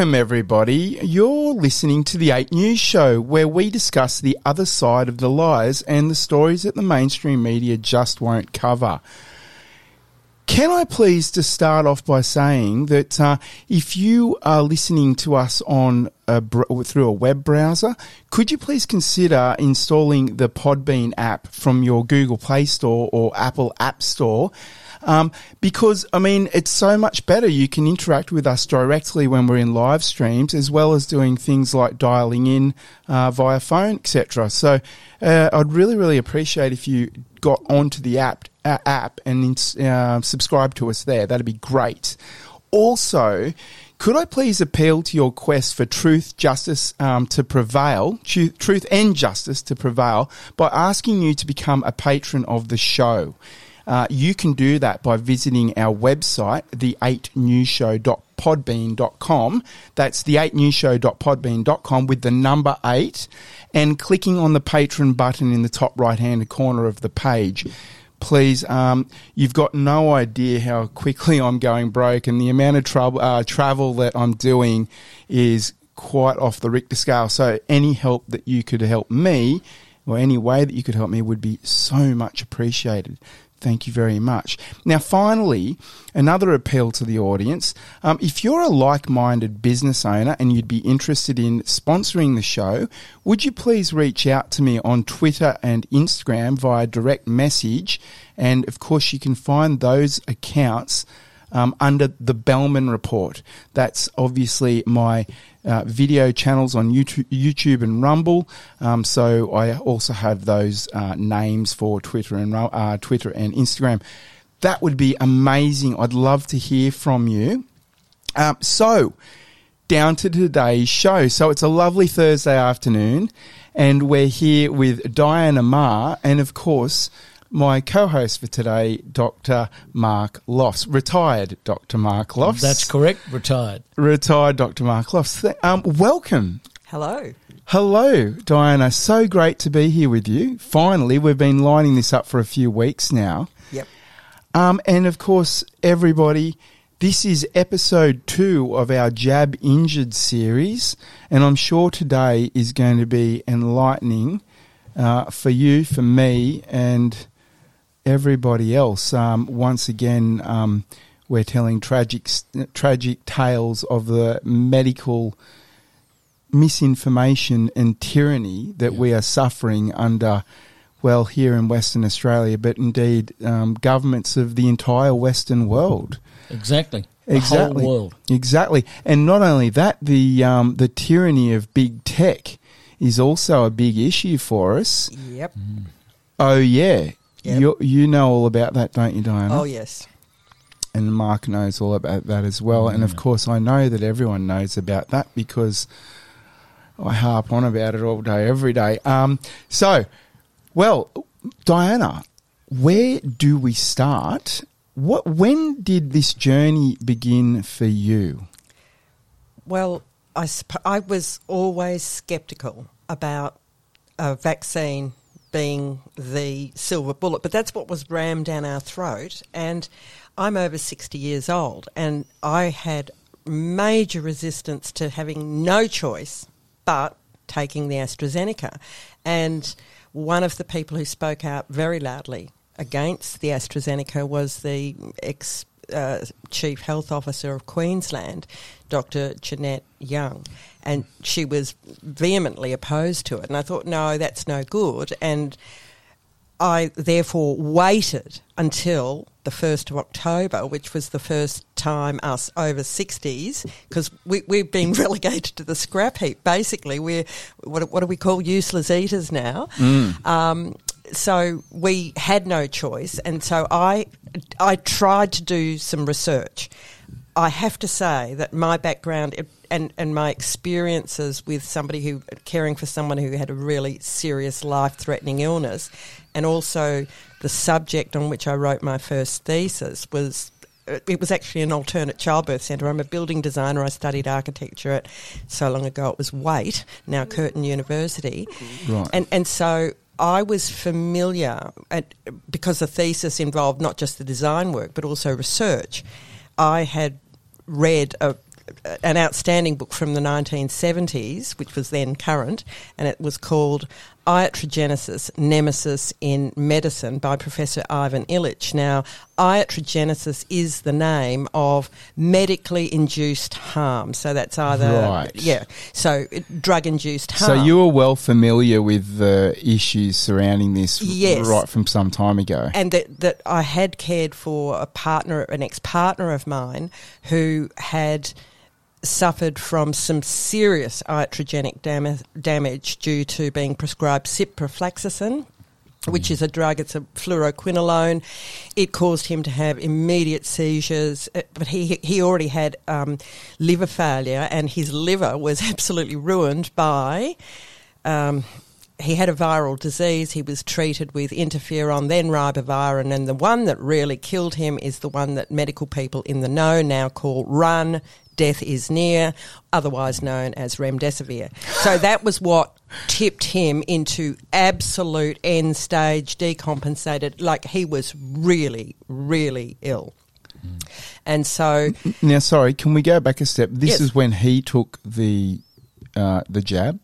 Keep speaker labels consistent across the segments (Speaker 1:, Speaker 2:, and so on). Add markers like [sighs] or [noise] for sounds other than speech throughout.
Speaker 1: Welcome, everybody. You're listening to the 8 News Show, where we discuss the other side of the lies and the stories that the mainstream media just won't cover. Can I please just start off by saying that uh, if you are listening to us on a br- through a web browser, could you please consider installing the Podbean app from your Google Play Store or Apple App Store? Um, because I mean, it's so much better. You can interact with us directly when we're in live streams, as well as doing things like dialing in uh, via phone, etc. So, uh, I'd really, really appreciate if you got onto the app uh, app and uh, subscribe to us there. That'd be great. Also, could I please appeal to your quest for truth, justice um, to prevail, truth and justice to prevail, by asking you to become a patron of the show? Uh, you can do that by visiting our website, the8newsshow.podbean.com. That's the8newsshow.podbean.com with the number 8 and clicking on the patron button in the top right hand corner of the page please. Um, you've got no idea how quickly I'm going broke, and the amount of trouble, uh, travel that I'm doing is quite off the Richter scale. So, any help that you could help me, or any way that you could help me, would be so much appreciated. Thank you very much. Now, finally, another appeal to the audience. Um, if you're a like minded business owner and you'd be interested in sponsoring the show, would you please reach out to me on Twitter and Instagram via direct message? And of course, you can find those accounts um, under the Bellman Report. That's obviously my uh, video channels on YouTube, YouTube and Rumble. Um, so I also have those uh, names for Twitter and uh, Twitter and Instagram. That would be amazing. I'd love to hear from you. Um, so down to today's show. So it's a lovely Thursday afternoon, and we're here with Diana Maher, and of course my co-host for today, Dr. Mark Lofts, retired Dr. Mark Lofts.
Speaker 2: That's correct, retired.
Speaker 1: Retired Dr. Mark Lofts. Um, welcome.
Speaker 3: Hello.
Speaker 1: Hello, Diana. So great to be here with you. Finally, we've been lining this up for a few weeks now.
Speaker 3: Yep.
Speaker 1: Um, and of course, everybody, this is episode two of our Jab Injured series, and I'm sure today is going to be enlightening uh, for you, for me, and everybody else. Um, once again, um, we're telling tragic tragic tales of the medical misinformation and tyranny that yeah. we are suffering under. Well, here in Western Australia, but indeed um, governments of the entire Western world.
Speaker 2: Exactly.
Speaker 1: The exactly.
Speaker 2: world.
Speaker 1: Exactly. And not only that, the um, the tyranny of big tech is also a big issue for us.
Speaker 3: Yep.
Speaker 1: Mm. Oh yeah, Yep. You you know all about that, don't you, Diana?
Speaker 3: Oh yes.
Speaker 1: And Mark knows all about that as well. Mm. And of course, I know that everyone knows about that because I harp on about it all day, every day. Um, so, well, Diana, where do we start? What when did this journey begin for you?
Speaker 3: Well, I sp- I was always skeptical about a vaccine being the silver bullet, but that's what was rammed down our throat. And I'm over 60 years old, and I had major resistance to having no choice but taking the AstraZeneca. And one of the people who spoke out very loudly against the AstraZeneca was the ex uh, Chief Health Officer of Queensland, Dr. Jeanette Young, and she was vehemently opposed to it. And I thought, no, that's no good. And I therefore waited until the 1st of October, which was the first time us over 60s, because we, we've been [laughs] relegated to the scrap heap. Basically, we're what, what do we call useless eaters now?
Speaker 1: Mm.
Speaker 3: Um, so we had no choice, and so I I tried to do some research. I have to say that my background and, and my experiences with somebody who caring for someone who had a really serious life threatening illness, and also the subject on which I wrote my first thesis was it was actually an alternate childbirth centre. I'm a building designer. I studied architecture at so long ago it was WAIT, now mm-hmm. Curtin University, mm-hmm.
Speaker 1: right.
Speaker 3: and and so I was familiar, at, because the thesis involved not just the design work but also research. I had read a, an outstanding book from the 1970s, which was then current, and it was called Iatrogenesis Nemesis in Medicine by Professor Ivan Illich. Now, iatrogenesis is the name of medically induced harm. So that's either,
Speaker 1: Right.
Speaker 3: yeah, so drug induced harm.
Speaker 1: So you were well familiar with the issues surrounding this
Speaker 3: Yes.
Speaker 1: right from some time ago.
Speaker 3: and that, that I had cared for a partner, an ex partner of mine, who had suffered from some serious iatrogenic dam- damage due to being prescribed ciprofloxacin. Which is a drug, it's a fluoroquinolone. It caused him to have immediate seizures, uh, but he, he already had um, liver failure, and his liver was [laughs] absolutely ruined by um, he had a viral disease. He was treated with interferon, then ribavirin, and the one that really killed him is the one that medical people in the know now call run. Death is near, otherwise known as remdesivir. So that was what tipped him into absolute end stage decompensated. Like he was really, really ill. And so
Speaker 1: Now, sorry, can we go back a step? This
Speaker 3: Yes.
Speaker 1: is when he took the uh, the jab.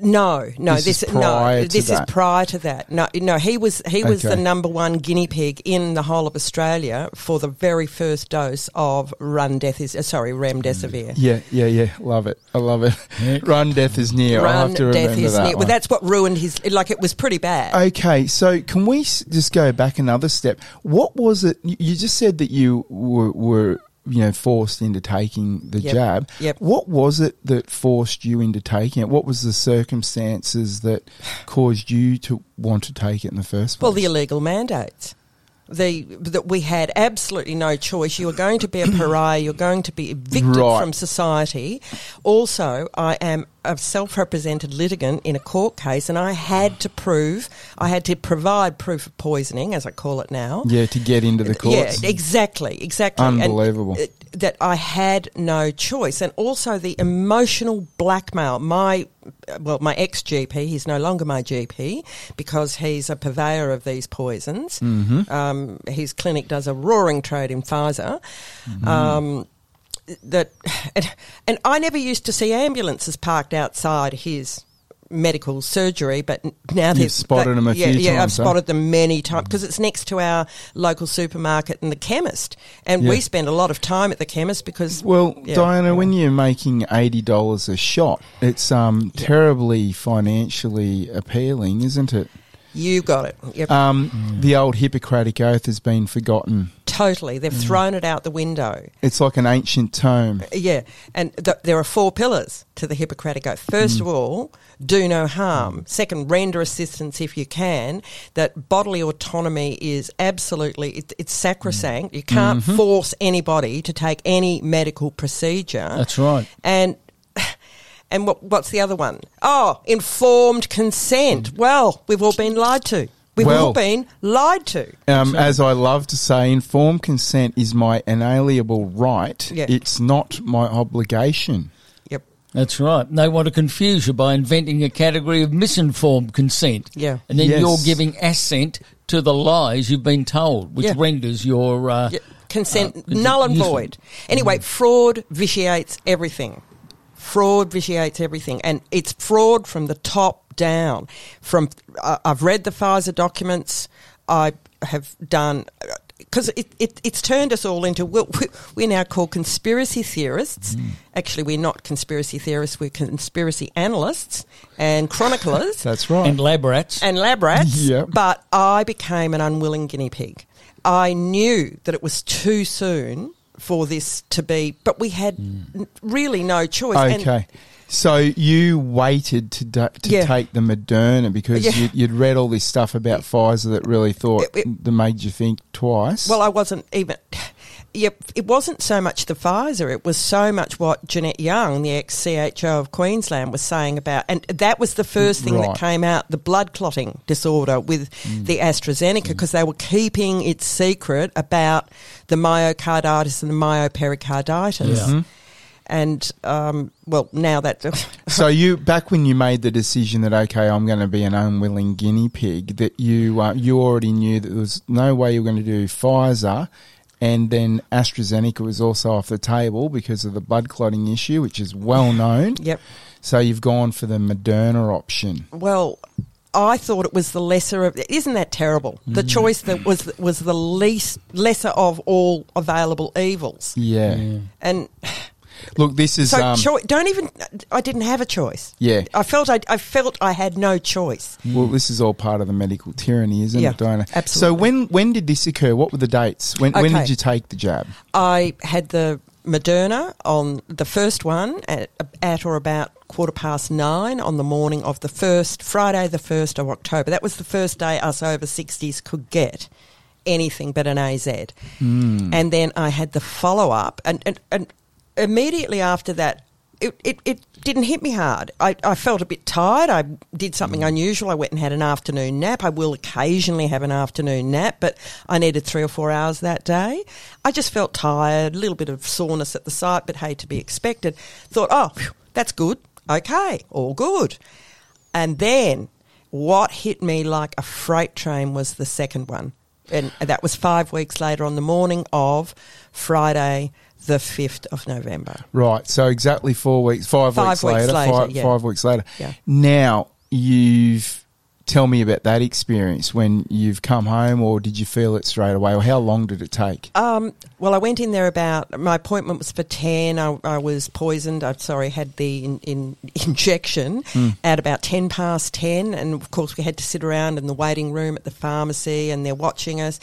Speaker 3: No, no,
Speaker 1: This
Speaker 3: this,
Speaker 1: is prior
Speaker 3: no,
Speaker 1: to
Speaker 3: this is
Speaker 1: that.
Speaker 3: prior to that. No, no, he was he was the number one guinea pig in the whole of Australia for the very first dose of Run Death is uh, sorry Remdesivir.
Speaker 1: Yeah, yeah, yeah. Love it. I love it.
Speaker 2: Yeah. [laughs]
Speaker 1: Run, death is near. I
Speaker 3: Run
Speaker 1: have to remember
Speaker 3: Death is
Speaker 1: that
Speaker 3: near. Well, that's what ruined his. Like it was pretty bad.
Speaker 1: Okay, so can we s- just go back another step? What was it? You you just said that you were, were you know, forced into taking the
Speaker 3: Yep,
Speaker 1: jab.
Speaker 3: yep.
Speaker 1: What was it that forced you into taking it? What was the circumstances that caused you to want to take it in the first place?
Speaker 3: Well, the illegal mandates. The that we had absolutely no choice. You are going to be a [coughs] [coughs] pariah. You're going to be evicted
Speaker 1: Right.
Speaker 3: from society. Also, I am a self-represented litigant in a court case, and I had to prove, I had to provide proof of poisoning, as I call it now.
Speaker 1: yeah, to get into the courts.
Speaker 3: Yeah, exactly, exactly. And,
Speaker 1: Unbelievable.
Speaker 3: uh, that I had no choice, and also the emotional blackmail. My well, my ex GP, he's no longer my GP because he's a purveyor of these poisons.
Speaker 1: Mm-hmm.
Speaker 3: Um, his clinic does a roaring trade in Pfizer.
Speaker 1: Mm-hmm.
Speaker 3: Um, that [sighs] and, and I never used to see ambulances parked outside his medical surgery, but now they've
Speaker 1: spotted them a
Speaker 3: yeah,
Speaker 1: few
Speaker 3: yeah, I've
Speaker 1: times, huh?
Speaker 3: spotted them many times mm. because it's next to our local supermarket and the chemist, and
Speaker 1: Yeah.
Speaker 3: we spend a lot of time at the chemist because
Speaker 1: Well,
Speaker 3: Yeah.
Speaker 1: Diana, when you're making eighty dollars a shot, it's um terribly financially appealing, isn't it?
Speaker 3: you got it. Yep.
Speaker 1: Um, mm. The old Hippocratic oath has been forgotten.
Speaker 3: totally, they've mm. thrown it out the window.
Speaker 1: It's like an ancient tome.
Speaker 3: Uh, yeah, and th- there are four pillars to the Hippocratic Oath. First of all, do no harm. Second, render assistance if you can. That bodily autonomy is absolutely it, it's sacrosanct. You can't force anybody to take any medical procedure.
Speaker 2: That's right.
Speaker 3: And and what, what's the other one? Oh, informed consent. Well, we've all been lied to. We've
Speaker 1: Well-
Speaker 3: all been lied to.
Speaker 1: Um, as I love to say, informed consent is my inalienable right.
Speaker 3: Yeah.
Speaker 1: It's not my obligation.
Speaker 3: Yep.
Speaker 2: That's right. They want to confuse you by inventing a category of misinformed consent.
Speaker 3: Yeah.
Speaker 2: And then
Speaker 1: Yes.
Speaker 2: you're giving assent to the lies you've been told, which
Speaker 3: Yeah.
Speaker 2: renders your. Uh,
Speaker 3: Yeah, consent
Speaker 2: uh,
Speaker 3: null and
Speaker 2: useful.
Speaker 3: void. Anyway, fraud vitiates everything. Fraud vitiates everything, and it's fraud from the top down. From uh, I've read the Pfizer documents. I have done because it, it, it's turned us all into we're, we're now called conspiracy theorists. Mm. Actually, we're not conspiracy theorists. We're conspiracy analysts and chroniclers [laughs]
Speaker 1: That's right.
Speaker 2: And lab rats.
Speaker 3: and lab rats. [laughs]
Speaker 1: Yep.
Speaker 3: But I became an unwilling guinea pig. I knew that it was too soon for this to be, but we had mm. n- really no choice. And-
Speaker 1: okay. So you waited to da- to
Speaker 3: Yeah.
Speaker 1: take the Moderna because
Speaker 3: Yeah.
Speaker 1: you, you'd read all this stuff about Pfizer that really thought
Speaker 3: It- it-
Speaker 1: that made you think twice.
Speaker 3: well, I wasn't even. Yep, it wasn't so much the Pfizer. It was so much what Jeanette Young, the ex CHO of Queensland, was saying about, and that was the first thing
Speaker 1: Right.
Speaker 3: that came out: the blood clotting disorder with the AstraZeneca, because they were keeping it secret about the myocarditis and the myopericarditis.
Speaker 2: Yeah. Mhm.
Speaker 3: And um, well, now that [laughs]
Speaker 1: so you back when you made the decision that okay, I'm going to be an unwilling guinea pig, that you uh, you already knew that there was no way you were going to do Pfizer, and then AstraZeneca was also off the table because of the blood clotting issue, which is well known. [laughs]
Speaker 3: Yep.
Speaker 1: So you've gone for the Moderna option.
Speaker 3: Well, I thought it was the lesser of. Isn't that terrible? The
Speaker 1: Mm.
Speaker 3: choice that was was the least lesser of all available evils.
Speaker 1: Yeah.
Speaker 3: And
Speaker 1: Look, this is
Speaker 3: so,
Speaker 1: um,
Speaker 3: choi- don't even. I didn't have a choice.
Speaker 1: Yeah.
Speaker 3: I felt I, I felt I had no choice.
Speaker 1: well, this is all part of the medical tyranny, isn't
Speaker 3: Yeah,
Speaker 1: it, Diana? So when when did this occur? What were the dates? When when did you take the jab?
Speaker 3: I had the Moderna on the first one at, at or about quarter past nine on the morning of the first Friday, the first of October. That was the first day us over sixties could get anything but an AZ. And then I had the follow up, and, and and immediately after that. It, it, it didn't hit me hard. I, I felt a bit tired. I did something mm. unusual. I went and had an afternoon nap. I will occasionally have an afternoon nap, but I needed three or four hours that day. I just felt tired, a little bit of soreness at the site, but hey, to be expected. Thought, oh, phew, that's good. Okay, all good. And then what hit me like a freight train was the second one. And that was five weeks later on the morning of Friday, the 5th of November.
Speaker 1: Right. So exactly four weeks, five,
Speaker 3: Five
Speaker 1: weeks,
Speaker 3: weeks
Speaker 1: later,
Speaker 3: later,
Speaker 1: five,
Speaker 3: yeah.
Speaker 1: five weeks later.
Speaker 3: Yeah.
Speaker 1: Now you've tell me about that experience when you've come home, or did you feel it straight away, or how long did it take?
Speaker 3: Um, well, I went in there about my appointment was for ten. I, I was poisoned. I'm sorry, had the in, in, [laughs] injection at about ten past ten, and of course we had to sit around in the waiting room at the pharmacy, and they're watching us.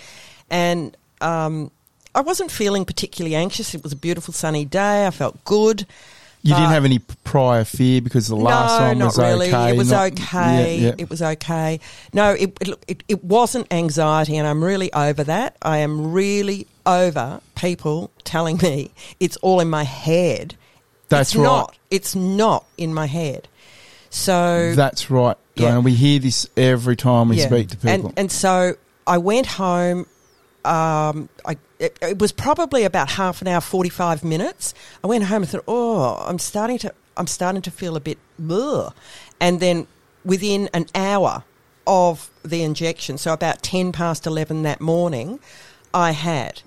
Speaker 3: And um, I wasn't feeling particularly anxious. It was a beautiful sunny day. I felt good.
Speaker 1: You didn't have any prior fear because the last
Speaker 3: no,
Speaker 1: one
Speaker 3: not
Speaker 1: was
Speaker 3: really.
Speaker 1: okay.
Speaker 3: It was
Speaker 1: not-
Speaker 3: okay.
Speaker 1: Yeah, yeah.
Speaker 3: It was okay. No, it, it, it, it wasn't anxiety, and I'm really over that. I am really over people telling me it's all in my head.
Speaker 1: That's
Speaker 3: it's
Speaker 1: right.
Speaker 3: Not. It's not in my head. So
Speaker 1: That's right,
Speaker 3: Yeah.
Speaker 1: Diana. We hear this every time we speak to people.
Speaker 3: And, and so I went home. Um, I, it, it was probably about half an hour, forty-five minutes. I went home and thought, "Oh, I'm starting to, I'm starting to feel a bit." Ugh. And then within an hour of the injection, so about ten past eleven that morning, I had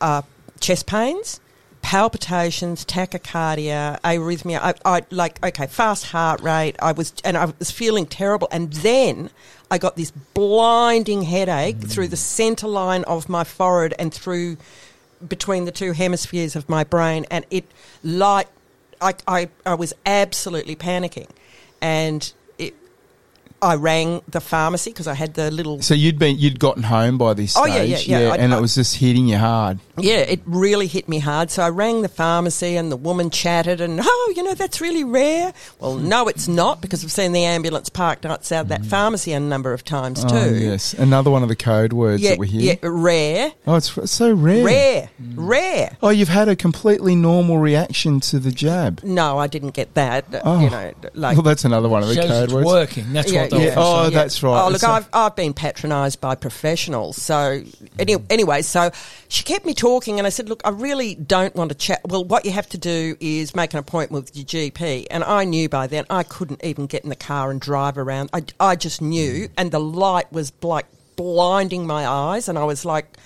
Speaker 3: uh, chest pains, palpitations, tachycardia, arrhythmia. I, I like okay, fast heart rate. I was and I was feeling terrible, and then I got this blinding headache through the centre line of my forehead and through between the two hemispheres of my brain, and it light. I, I, I was absolutely panicking, and I rang the pharmacy because I had the little
Speaker 1: so you'd been you'd gotten home by this
Speaker 3: Oh,
Speaker 1: stage,
Speaker 3: yeah, yeah, yeah.
Speaker 1: And
Speaker 3: I-
Speaker 1: it was just hitting you hard.
Speaker 3: Yeah, it really hit me hard. So I rang the pharmacy and the woman chatted and, oh, you know, that's really rare. Well, hmm. no, it's not because I've seen the ambulance parked outside that hmm. pharmacy a number of times oh, too.
Speaker 1: Oh, yes, another one of the code words
Speaker 3: Yeah,
Speaker 1: that we hear.
Speaker 3: yeah, rare,
Speaker 1: Oh, it's it's so rare.
Speaker 3: rare, hmm. rare.
Speaker 1: Oh, you've had a completely normal reaction to the jab.
Speaker 3: No, I didn't get that.
Speaker 1: Oh.
Speaker 3: You know, like.
Speaker 1: well, that's another one of the
Speaker 2: Shows
Speaker 1: code
Speaker 2: it's
Speaker 1: words.
Speaker 2: working. That's
Speaker 3: Yeah,
Speaker 2: they
Speaker 1: yeah. Oh, that- that's right.
Speaker 3: Oh, look, I've, I've been patronised by professionals. So, any, mm. anyway, so she kept me talking, and I said, Look, I really don't want to chat. Well, what you have to do is make an appointment with your GP. And I knew by then I couldn't even get in the car and drive around. I, I just knew, mm. and the light was like blinding my eyes, and I was like,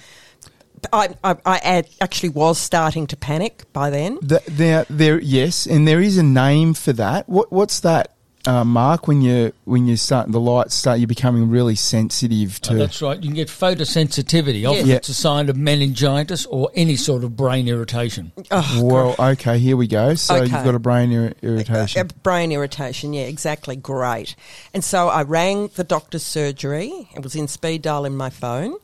Speaker 3: I, I, I actually was starting to panic by then.
Speaker 1: Th- there, there, yes, and there is a name for that. What, what's that, uh, Mark? When you when you start the lights start, you're becoming really sensitive to.
Speaker 2: Oh, that's right. You can get photosensitivity. Often
Speaker 1: Yeah.
Speaker 2: it's a sign of meningitis or any sort of brain irritation.
Speaker 1: well, okay, here we go. So you've got a brain ir- irritation.
Speaker 3: Uh, brain irritation, yeah, exactly. Great. And so I rang the doctor's surgery. It was in speed dial in my phone.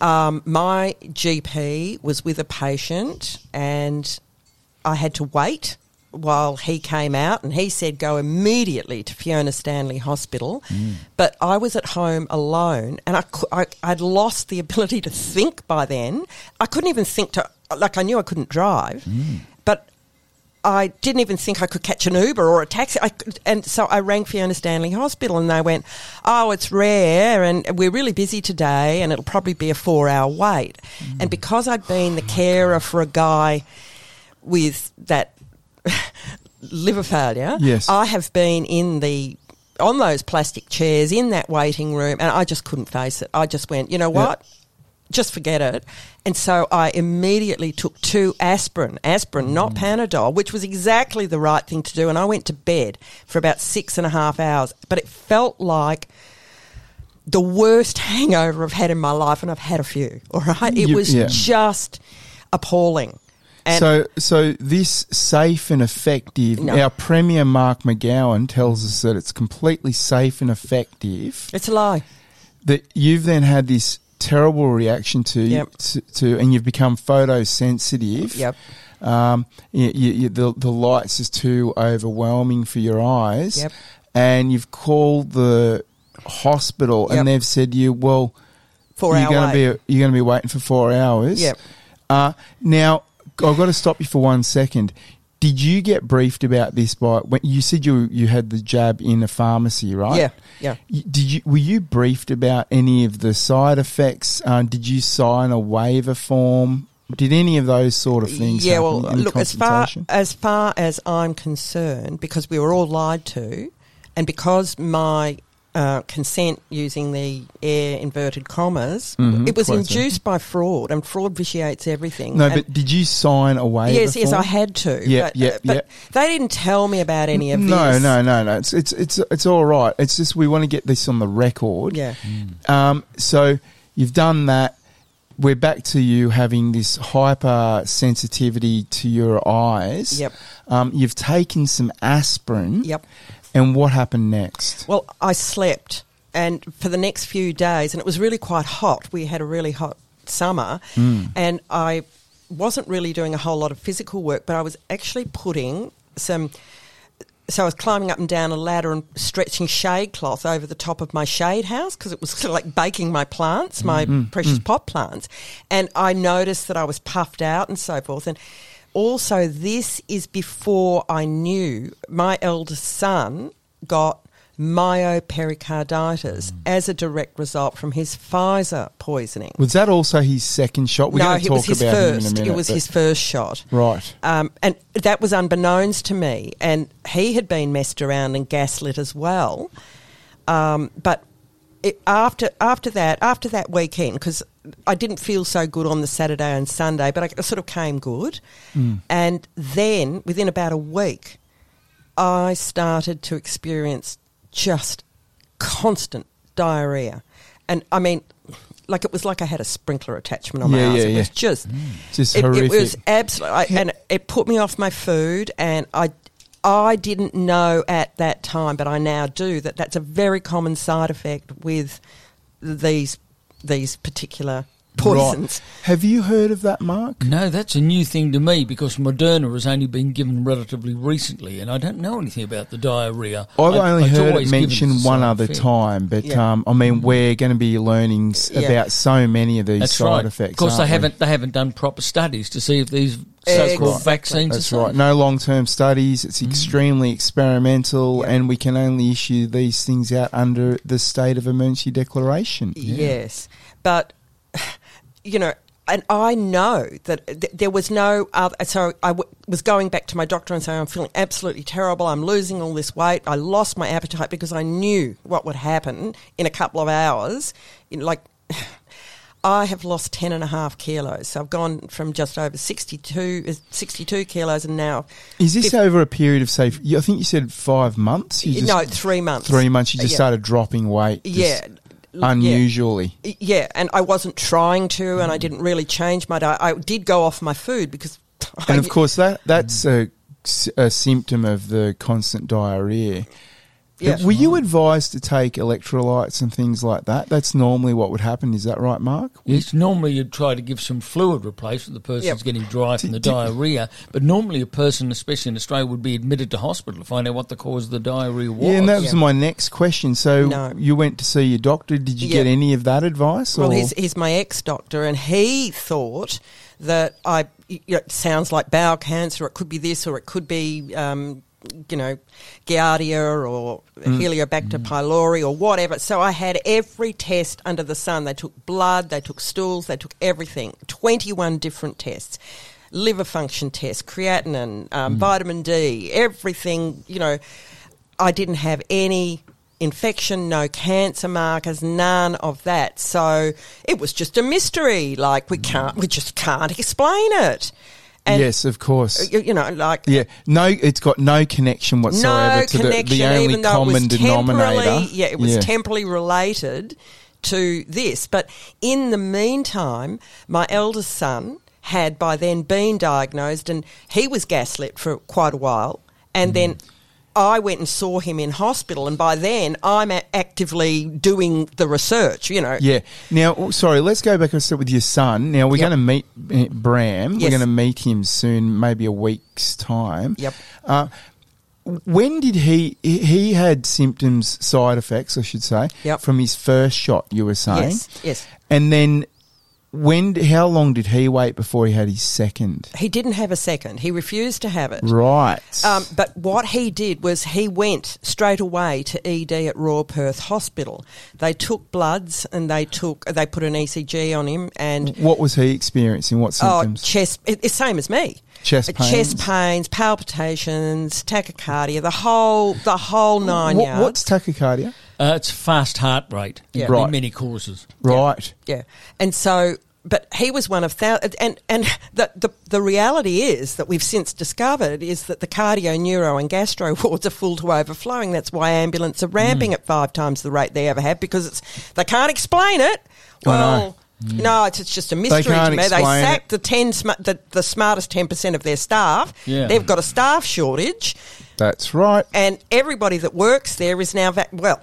Speaker 3: Um, my GP was with a patient, and I had to wait while he came out, and he said go immediately to Fiona Stanley Hospital. Mm. But I was at home alone, and I, I, I'd lost the ability to think by then. I couldn't even think to like I knew I couldn't drive, mm. but I didn't even think I could catch an Uber or a taxi. Could, and so I rang Fiona Stanley Hospital and they went, Oh, it's rare and we're really busy today and it'll probably be a four hour wait. And mm. because I'd been the carer for a guy with that liver failure,
Speaker 1: Yes.
Speaker 3: I have been in the on those plastic chairs in that waiting room and I just couldn't face it. I just went, you know what? just forget it. And so I immediately took two aspirin, aspirin, not mm. Panadol, which was exactly the right thing to do. And I went to bed for about six and a half hours. But it felt like the worst [laughs] hangover I've had in my life, and I've had a few. All right, it
Speaker 1: You-
Speaker 3: was
Speaker 1: yeah.
Speaker 3: just appalling. And
Speaker 1: so, so this safe and effective.
Speaker 3: No.
Speaker 1: Our Premier Mark McGowan tells us that it's completely safe and effective.
Speaker 3: it's a lie.
Speaker 1: That you've then had this terrible reaction to,
Speaker 3: Yep.
Speaker 1: to, to and you've become photosensitive.
Speaker 3: Yep.
Speaker 1: Um, you, you, the the lights is too overwhelming for your eyes.
Speaker 3: Yep.
Speaker 1: And you've called the hospital,
Speaker 3: Yep.
Speaker 1: and they've said to you, well,
Speaker 3: Four
Speaker 1: you're going to be you're going to be waiting for four hours.
Speaker 3: Yep.
Speaker 1: Uh, now I've got to stop you for one second. Did you get briefed about this by when you said you you had the jab in a pharmacy, right?
Speaker 3: Yeah, yeah.
Speaker 1: Did you were you briefed about any of the side effects? Uh, did you sign a waiver form? Did any of those sort of things?
Speaker 3: Yeah,
Speaker 1: happen
Speaker 3: well, look, as far as far as I'm concerned, because we were all lied to, and because my uh, consent using the air inverted commas,
Speaker 1: Mhm,
Speaker 3: it was
Speaker 1: quite so.
Speaker 3: induced by fraud, and fraud vitiates everything.
Speaker 1: no,
Speaker 3: And-
Speaker 1: but did you sign away? waiver?
Speaker 3: yes, yes. I had to.
Speaker 1: Yeah,
Speaker 3: but,
Speaker 1: yeah,
Speaker 3: but
Speaker 1: yeah.
Speaker 3: They didn't tell me about any of
Speaker 1: no,
Speaker 3: this.
Speaker 1: no, no, no. It's it's it's it's all right. It's just we want to get this on the record.
Speaker 3: Yeah,
Speaker 1: Um, so you've done that. We're back to you having this hyper sensitivity to your eyes.
Speaker 3: Yep.
Speaker 1: Um, you've taken some aspirin.
Speaker 3: yep.
Speaker 1: And what happened next?
Speaker 3: Well, I slept, and for the next few days, and it was really quite hot. We had a really hot summer,
Speaker 1: Mm.
Speaker 3: and I wasn't really doing a whole lot of physical work, but I was actually putting some. So I was climbing up and down a ladder and stretching shade cloth over the top of my shade house because it was [laughs] sort of like baking my plants, my hmm. Hmm. precious hmm. pot plants. And I noticed that I was puffed out and so forth. And also, this is before I knew my eldest son got myopericarditis as a direct result from his Pfizer poisoning.
Speaker 1: Was that also his second shot? We're
Speaker 3: no,
Speaker 1: going to
Speaker 3: it
Speaker 1: talk
Speaker 3: was his
Speaker 1: him in a
Speaker 3: first.
Speaker 1: minute.
Speaker 3: It was his first shot.
Speaker 1: Right.
Speaker 3: Um, and that was unbeknownst to me. And he had been messed around and gaslit as well. Um, but it, after after that, after that weekend, because I didn't feel so good on the Saturday and Sunday, but I sort of came good. Mm. And then within about a week, I started to experience just constant diarrhea. And I mean, like it was like I had a sprinkler attachment on my
Speaker 1: Yeah,
Speaker 3: eyes.
Speaker 1: yeah,
Speaker 3: it was
Speaker 1: yeah.
Speaker 3: just mm.
Speaker 1: Just
Speaker 3: it,
Speaker 1: horrific.
Speaker 3: it was absolutely, I, and it put me off my food, and I, I didn't know at that time, but I now do that. That's a very common side effect with these these particular poisons.
Speaker 1: Right. Have you heard of that, Mark?
Speaker 2: No, that's a new thing to me because Moderna has only been given relatively recently, and I don't know anything about the diarrhea.
Speaker 1: I've
Speaker 2: I-
Speaker 1: only
Speaker 2: it's
Speaker 1: heard it mentioned one other
Speaker 2: effect.
Speaker 1: time, but
Speaker 3: Yeah.
Speaker 1: um, I mean, we're going to be learning s-
Speaker 3: Yeah.
Speaker 1: about so many of these
Speaker 2: That's
Speaker 1: side
Speaker 2: right.
Speaker 1: effects.
Speaker 2: Of course, they
Speaker 1: aren't we?
Speaker 2: haven't they haven't done proper studies to see if these so-called
Speaker 3: Exactly.
Speaker 2: vaccines
Speaker 1: That's
Speaker 2: are safe.
Speaker 1: right. No long term studies. It's extremely experimental,
Speaker 3: Yeah.
Speaker 1: and we can only issue these things out under the state of emergency declaration.
Speaker 3: Yes, but you know, and I know that th- there was no other. So I w- was going back to my doctor and saying, "I'm feeling absolutely terrible. I'm losing all this weight. I lost my appetite because I knew what would happen in a couple of hours. Know, like." [sighs] I have lost 10 and a half kilos. So I've gone from just over 62, uh, 62 kilos and now.
Speaker 1: Is this over a period of, say, I think you said five months? You
Speaker 3: no, three months.
Speaker 1: Three months, you just
Speaker 3: Yeah.
Speaker 1: started dropping weight. just
Speaker 3: Yeah. L- yeah.
Speaker 1: Unusually.
Speaker 3: Yeah, and I wasn't trying to, and I didn't really change my diet. I did go off my food because.
Speaker 1: And of [laughs] course, that that's a, a symptom of the constant diarrhea.
Speaker 3: Yeah.
Speaker 1: Were you advised to take electrolytes and things like that? That's normally what would happen. Is that right, Mark?
Speaker 2: Yes, normally you'd try to give some fluid replacement. The person's
Speaker 3: Yep.
Speaker 2: getting dry from the
Speaker 1: Did- did-
Speaker 2: diarrhea, but normally a person, especially in Australia, would be admitted to hospital to find out what the cause of the diarrhea was.
Speaker 1: Yeah, and that was
Speaker 3: Yeah.
Speaker 1: my next question. So
Speaker 3: No.
Speaker 1: you went to see your doctor. Did you
Speaker 3: Yeah.
Speaker 1: get any of that advice?
Speaker 3: Well, he's, he's my ex doctor, and he thought that I. You know, it sounds like bowel cancer, it could be this, or it could be. Um, you know, Giardia or mm. Helicobacter mm. pylori or whatever. So I had every test under the sun. They took blood, they took stools, they took everything. 21 different tests. Liver function test, creatinine, um, mm. vitamin D, everything, you know. I didn't have any infection, no cancer markers, none of that. So it was just a mystery. Like we can't, we just can't explain it. And
Speaker 1: yes, of course.
Speaker 3: Uh, you, you know, like
Speaker 1: Yeah, no, it's got no connection whatsoever
Speaker 3: no
Speaker 1: to the,
Speaker 3: connection,
Speaker 1: the only
Speaker 3: even though
Speaker 1: common
Speaker 3: it was temporally,
Speaker 1: denominator.
Speaker 3: yeah, it was
Speaker 1: Yeah.
Speaker 3: temporally related to this. But in the meantime, my eldest son had by then been diagnosed, and he was gaslit for quite a while, and mm. then. I went and saw him in hospital, and by then I'm a- actively doing the research. You know,
Speaker 1: Yeah. Now, oh, sorry, let's go back and start with your son. Now, we're
Speaker 3: Yep.
Speaker 1: going to meet uh, Bram. We're going to meet him soon, maybe a week's time.
Speaker 3: Yep.
Speaker 1: Uh, when did he, he he had symptoms, side effects, I should say,
Speaker 3: Yep.
Speaker 1: from his first shot, you were saying?
Speaker 3: Yes, yes.
Speaker 1: And then when, how long did he wait before he had his second?
Speaker 3: He didn't have a second. He refused to have it.
Speaker 1: Right.
Speaker 3: Um, but what he did was he went straight away to ED at Royal Perth Hospital. They took bloods and they took they put an ECG on him and
Speaker 1: what was he experiencing? What symptoms
Speaker 3: oh
Speaker 1: symptoms?
Speaker 3: chest it, it's same as me.
Speaker 1: Chest
Speaker 3: Uh,
Speaker 1: pains?
Speaker 3: chest pains, palpitations, tachycardia, the whole the whole nine
Speaker 1: What-
Speaker 3: yards.
Speaker 1: what's tachycardia?
Speaker 2: Uh, it's fast heart rate.
Speaker 3: Yeah.
Speaker 2: There are
Speaker 1: Right.
Speaker 2: many causes.
Speaker 1: Right.
Speaker 3: Yeah, and so, but he was one of thousands, and and the, the the reality is that we've since discovered is that the cardio, neuro, and gastro [laughs] wards are full to overflowing. That's why ambulances are ramping at five times the rate they ever have because it's they can't explain it.
Speaker 1: I know.
Speaker 3: Well. No, it's, it's just a mystery
Speaker 1: can't
Speaker 3: to me. They
Speaker 1: explain
Speaker 3: sacked the ten sma- the, the smartest ten percent of their staff.
Speaker 2: Yeah.
Speaker 3: They've got a staff shortage,
Speaker 1: That's right.
Speaker 3: and everybody that works there is now vac- well.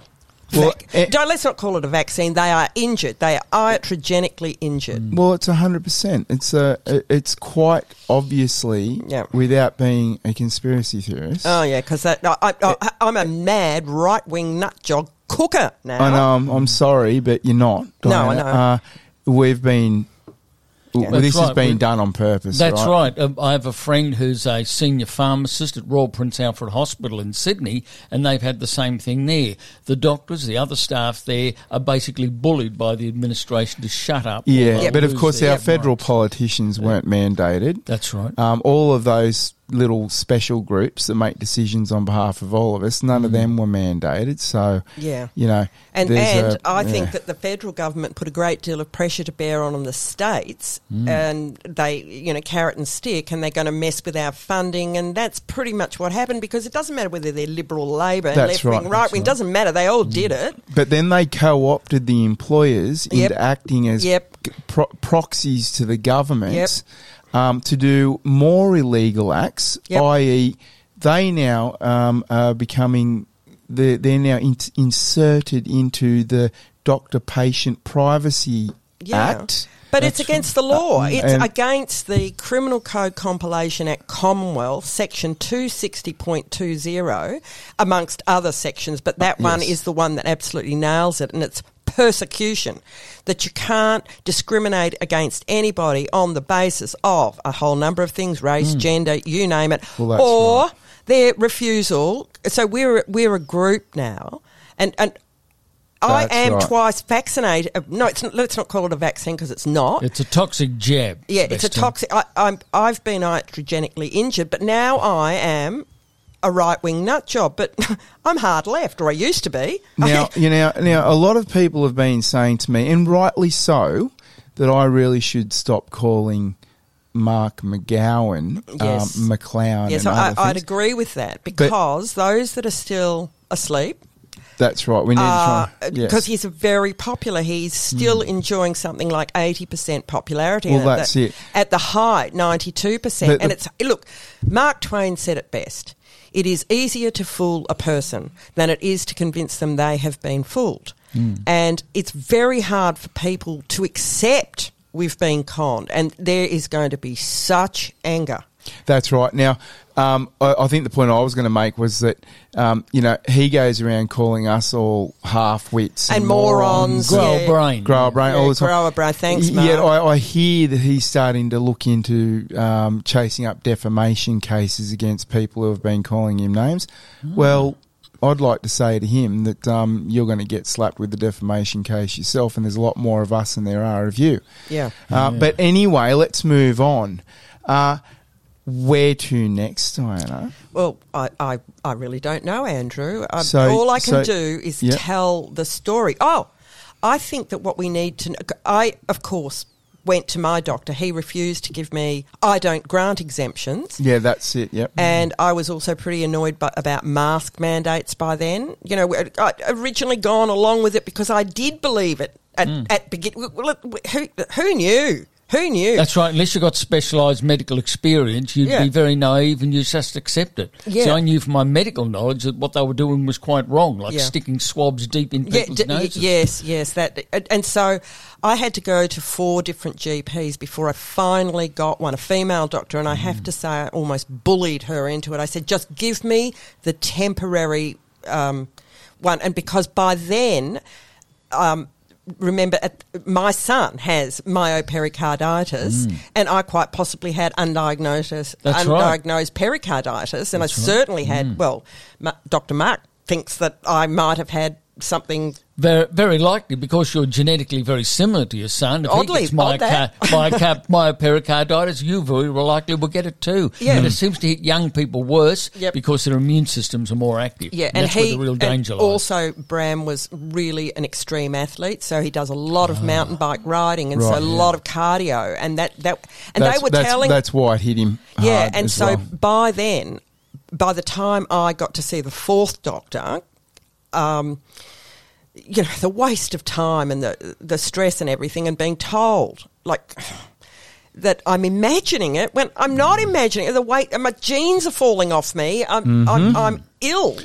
Speaker 1: Well, eh-
Speaker 3: don't let's not call it a vaccine. They are injured. They are iatrogenically injured.
Speaker 1: Well, it's hundred percent. It's a. It's quite obviously,
Speaker 3: Yeah.
Speaker 1: without being a conspiracy theorist.
Speaker 3: Oh yeah, because I, I, I, I'm a mad right wing nut job cooker now.
Speaker 1: I know. I'm, I'm sorry, but you're not.
Speaker 3: No, I know.
Speaker 1: Uh, we've been. Well, this has
Speaker 2: right.
Speaker 1: been
Speaker 2: We-
Speaker 1: done on purpose.
Speaker 2: That's
Speaker 1: right.
Speaker 2: right. Um, I have a friend who's a senior pharmacist at Royal Prince Alfred Hospital in Sydney, and they've had the same thing there. The doctors, the other staff there, are basically bullied by the administration to shut up. or
Speaker 1: Yeah, but of course, our federal
Speaker 2: rights.
Speaker 1: politicians weren't mandated.
Speaker 2: That's right.
Speaker 1: Um, all of those little special groups that make decisions on behalf of all of us, none of mm. them were mandated. So,
Speaker 3: Yeah.
Speaker 1: you know,
Speaker 3: And, and
Speaker 1: a-
Speaker 3: I
Speaker 1: yeah.
Speaker 3: think that the federal government put a great deal of pressure to bear on, on the states, mm. and they, you know, carrot and stick, and they're going to mess with our funding, and that's pretty much what happened because it doesn't matter whether they're liberal, Labor, left wing,
Speaker 1: right,
Speaker 3: wing,
Speaker 1: right.
Speaker 3: doesn't matter. They all did mm. it.
Speaker 1: But then they co-opted the employers
Speaker 3: Yep.
Speaker 1: into acting as
Speaker 3: Yep.
Speaker 1: pro- proxies to the government
Speaker 3: Yep.
Speaker 1: Um, to do more illegal acts,
Speaker 3: Yep.
Speaker 1: i.e., they now um, are becoming they're, they're now in- inserted into the doctor-patient privacy act.
Speaker 3: But it's against the law.
Speaker 1: Uh,
Speaker 3: it's against the Criminal Code Compilation Act Commonwealth, Section 260.20, amongst other sections. But that one
Speaker 1: Yes.
Speaker 3: is the one that absolutely nails it, and it's persecution. That you can't discriminate against anybody on the basis of a whole number of things race, gender, you name it.
Speaker 1: Well, that's
Speaker 3: or
Speaker 1: right.
Speaker 3: their refusal. So we're, we're a group now. And, and I am
Speaker 1: right.
Speaker 3: twice vaccinated. Uh, No, it's not, let's not call it a vaccine because it's not.
Speaker 2: It's a toxic jab.
Speaker 3: yeah, it's a toxic. I, I'm, I've been iatrogenically injured, but now I am a right wing nut job. But [laughs] I'm hard left, or I used to be. [laughs]
Speaker 1: Now, you know, now a lot of people have been saying to me, and rightly so, that I really should stop calling Mark McGowan,
Speaker 3: Yes.
Speaker 1: um, McLeod,
Speaker 3: yes, I, I'd agree with that because those that are still asleep
Speaker 1: That's right. We need to try.
Speaker 3: because
Speaker 1: yes.
Speaker 3: He's very popular. He's still enjoying something like eighty percent popularity.
Speaker 1: Well,
Speaker 3: at
Speaker 1: that's
Speaker 3: the,
Speaker 1: it.
Speaker 3: At the height, ninety-two percent, And
Speaker 1: the-
Speaker 3: it's look, Mark Twain said it best. It is easier to fool a person than it is to convince them they have been fooled.
Speaker 1: Hmm.
Speaker 3: And it's very hard for people to accept we've been conned, and there is going to be such anger.
Speaker 1: That's right. Now, um, I, I think the point I was going to make was that, um, you know, he goes around calling us all half wits
Speaker 3: And morons.
Speaker 2: Grow
Speaker 3: Yeah.
Speaker 2: brain.
Speaker 1: Grower brain all
Speaker 3: Yeah,
Speaker 1: the time.
Speaker 3: grower brain. Thanks,
Speaker 1: Y-
Speaker 3: Mark.
Speaker 1: Yet I, I hear that he's starting to look into um, chasing up defamation cases against people who have been calling him names.
Speaker 3: Hmm.
Speaker 1: Well, I'd like to say to him that um, you're going to get slapped with the defamation case yourself, and there's a lot more of us than there are of you.
Speaker 3: Yeah.
Speaker 1: Uh, But anyway, let's move on. Uh, where to next, Diana?
Speaker 3: Well, I, I, I really don't know, Andrew. I,
Speaker 1: So-
Speaker 3: all I can
Speaker 1: so-
Speaker 3: do is
Speaker 1: Yep.
Speaker 3: tell the story. Oh, I think that what we need to. kn- I, of course, went to my doctor. He refused to give me. I don't grant exemptions.
Speaker 1: Yeah, that's it. Yep.
Speaker 3: And I was also pretty annoyed by, about mask mandates by then. You know, I originally gone along with it because I did believe it at,
Speaker 1: Mm.
Speaker 3: at begin. Well, who, who knew? Who knew?
Speaker 2: That's right. Unless you got specialised medical experience, you'd
Speaker 3: Yeah.
Speaker 2: be very naive and you just accept it.
Speaker 3: Yeah.
Speaker 2: So I knew from my medical knowledge that what they were doing was quite wrong, like
Speaker 3: Yeah.
Speaker 2: sticking swabs deep in
Speaker 3: Yeah,
Speaker 2: people's
Speaker 3: d- y-
Speaker 2: noses.
Speaker 3: yes, yes. That and- and so I had to go to four different GPs before I finally got one, a female doctor, and I have to say I almost bullied her into it. I said, "Just give me the temporary um, one," and because by then. Um, Remember, at, my son has myopericarditis, mm. and I quite possibly had undiagnosed,
Speaker 2: That's right.
Speaker 3: undiagnosed pericarditis, and I certainly had. Mm. Well, Ma- Dr. Mark thinks that I might have had something
Speaker 2: Very, very likely because you're genetically very similar to your son. If
Speaker 3: Oddly,
Speaker 2: he gets
Speaker 3: odd
Speaker 2: myoca- [laughs] myopericarditis, you very likely will get it too.
Speaker 3: Yeah.
Speaker 2: And it seems to hit young people worse
Speaker 3: Yep.
Speaker 2: because their immune systems are more active.
Speaker 3: Yeah, and,
Speaker 2: that's
Speaker 3: he
Speaker 2: where the real
Speaker 3: and
Speaker 2: danger lies.
Speaker 3: also Bram was really an extreme athlete, so he does a lot of mountain bike riding and so a
Speaker 1: yeah.
Speaker 3: lot of cardio, and that that and
Speaker 1: that's,
Speaker 3: they were
Speaker 1: that's,
Speaker 3: telling
Speaker 1: that's why it hit him.
Speaker 3: yeah,
Speaker 1: hard
Speaker 3: and so
Speaker 1: well.
Speaker 3: by then, by the time I got to see the fourth doctor, um, you know, the waste of time and the the stress and everything, and being told like that I'm imagining it when I'm not imagining it. The weight, my genes are falling off me. I'm I'm, I'm ill.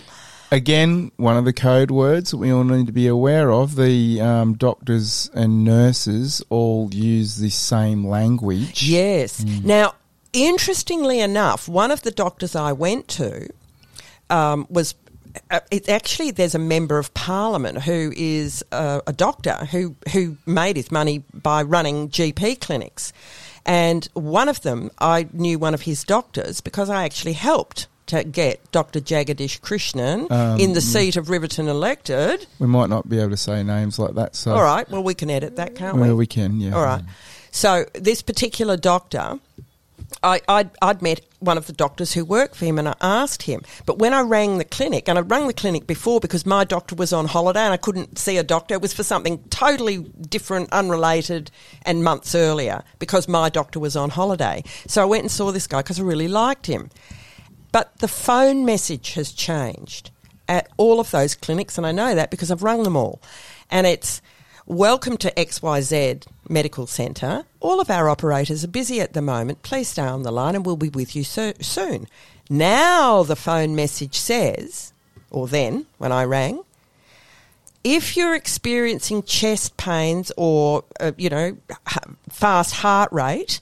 Speaker 1: again, one of the code words that we all need to be aware of. The um, doctors and nurses all use the same language.
Speaker 3: Yes. Now, interestingly enough, one of the doctors I went to um, was. Uh, it's actually there's a member of parliament who is uh, a doctor who who made his money by running GP clinics, and one of them I knew one of his doctors because I actually helped to get Dr. Jagadish Krishnan
Speaker 1: Um,
Speaker 3: in the seat of Riverton elected.
Speaker 1: We might not be able to say names like that. So,
Speaker 3: All right, well we can edit that, can't
Speaker 1: well,
Speaker 3: we?
Speaker 1: we can. Yeah.
Speaker 3: All right. So this particular doctor, I, I'd, I'd met one of the doctors who worked for him and I asked him. But when I rang the clinic, and I'd rung the clinic before because my doctor was on holiday and I couldn't see a doctor. It was for something totally different, unrelated, and months earlier because my doctor was on holiday. So I went and saw this guy because I really liked him. But the phone message has changed at all of those clinics, and I know that because I've rung them all. And it's welcome to XYZ Medical Centre. All of our operators are busy at the moment. Please stay on the line and we'll be with you so- soon. Now the phone message says, or then when I rang, if you're experiencing chest pains or, uh, you know, fast heart rate,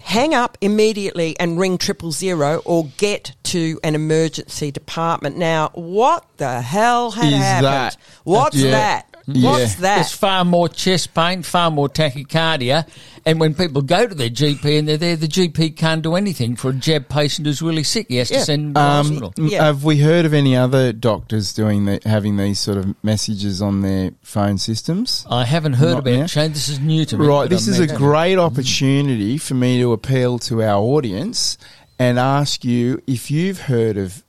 Speaker 3: hang up immediately and ring triple zero or get to an emergency department. Now, what the hell had
Speaker 1: Is
Speaker 3: happened?
Speaker 1: that-
Speaker 3: What's
Speaker 1: yeah.
Speaker 3: that?
Speaker 1: Yeah.
Speaker 3: What's that?
Speaker 2: There's far more chest pain, far more tachycardia, and when people go to their GP and they're there, the GP can't do anything for a jab patient who's really sick. He has
Speaker 3: Yeah.
Speaker 2: to send them to
Speaker 1: Um,
Speaker 2: hospital.
Speaker 3: Yeah.
Speaker 1: Have we heard of any other doctors doing the, having these sort of messages on their phone systems?
Speaker 2: I haven't heard
Speaker 1: Not
Speaker 2: about
Speaker 1: yet.
Speaker 2: it, Shane. This is new to me.
Speaker 1: Right, this
Speaker 2: I'm
Speaker 1: is a great opportunity for me to appeal to our audience and ask you if you've heard of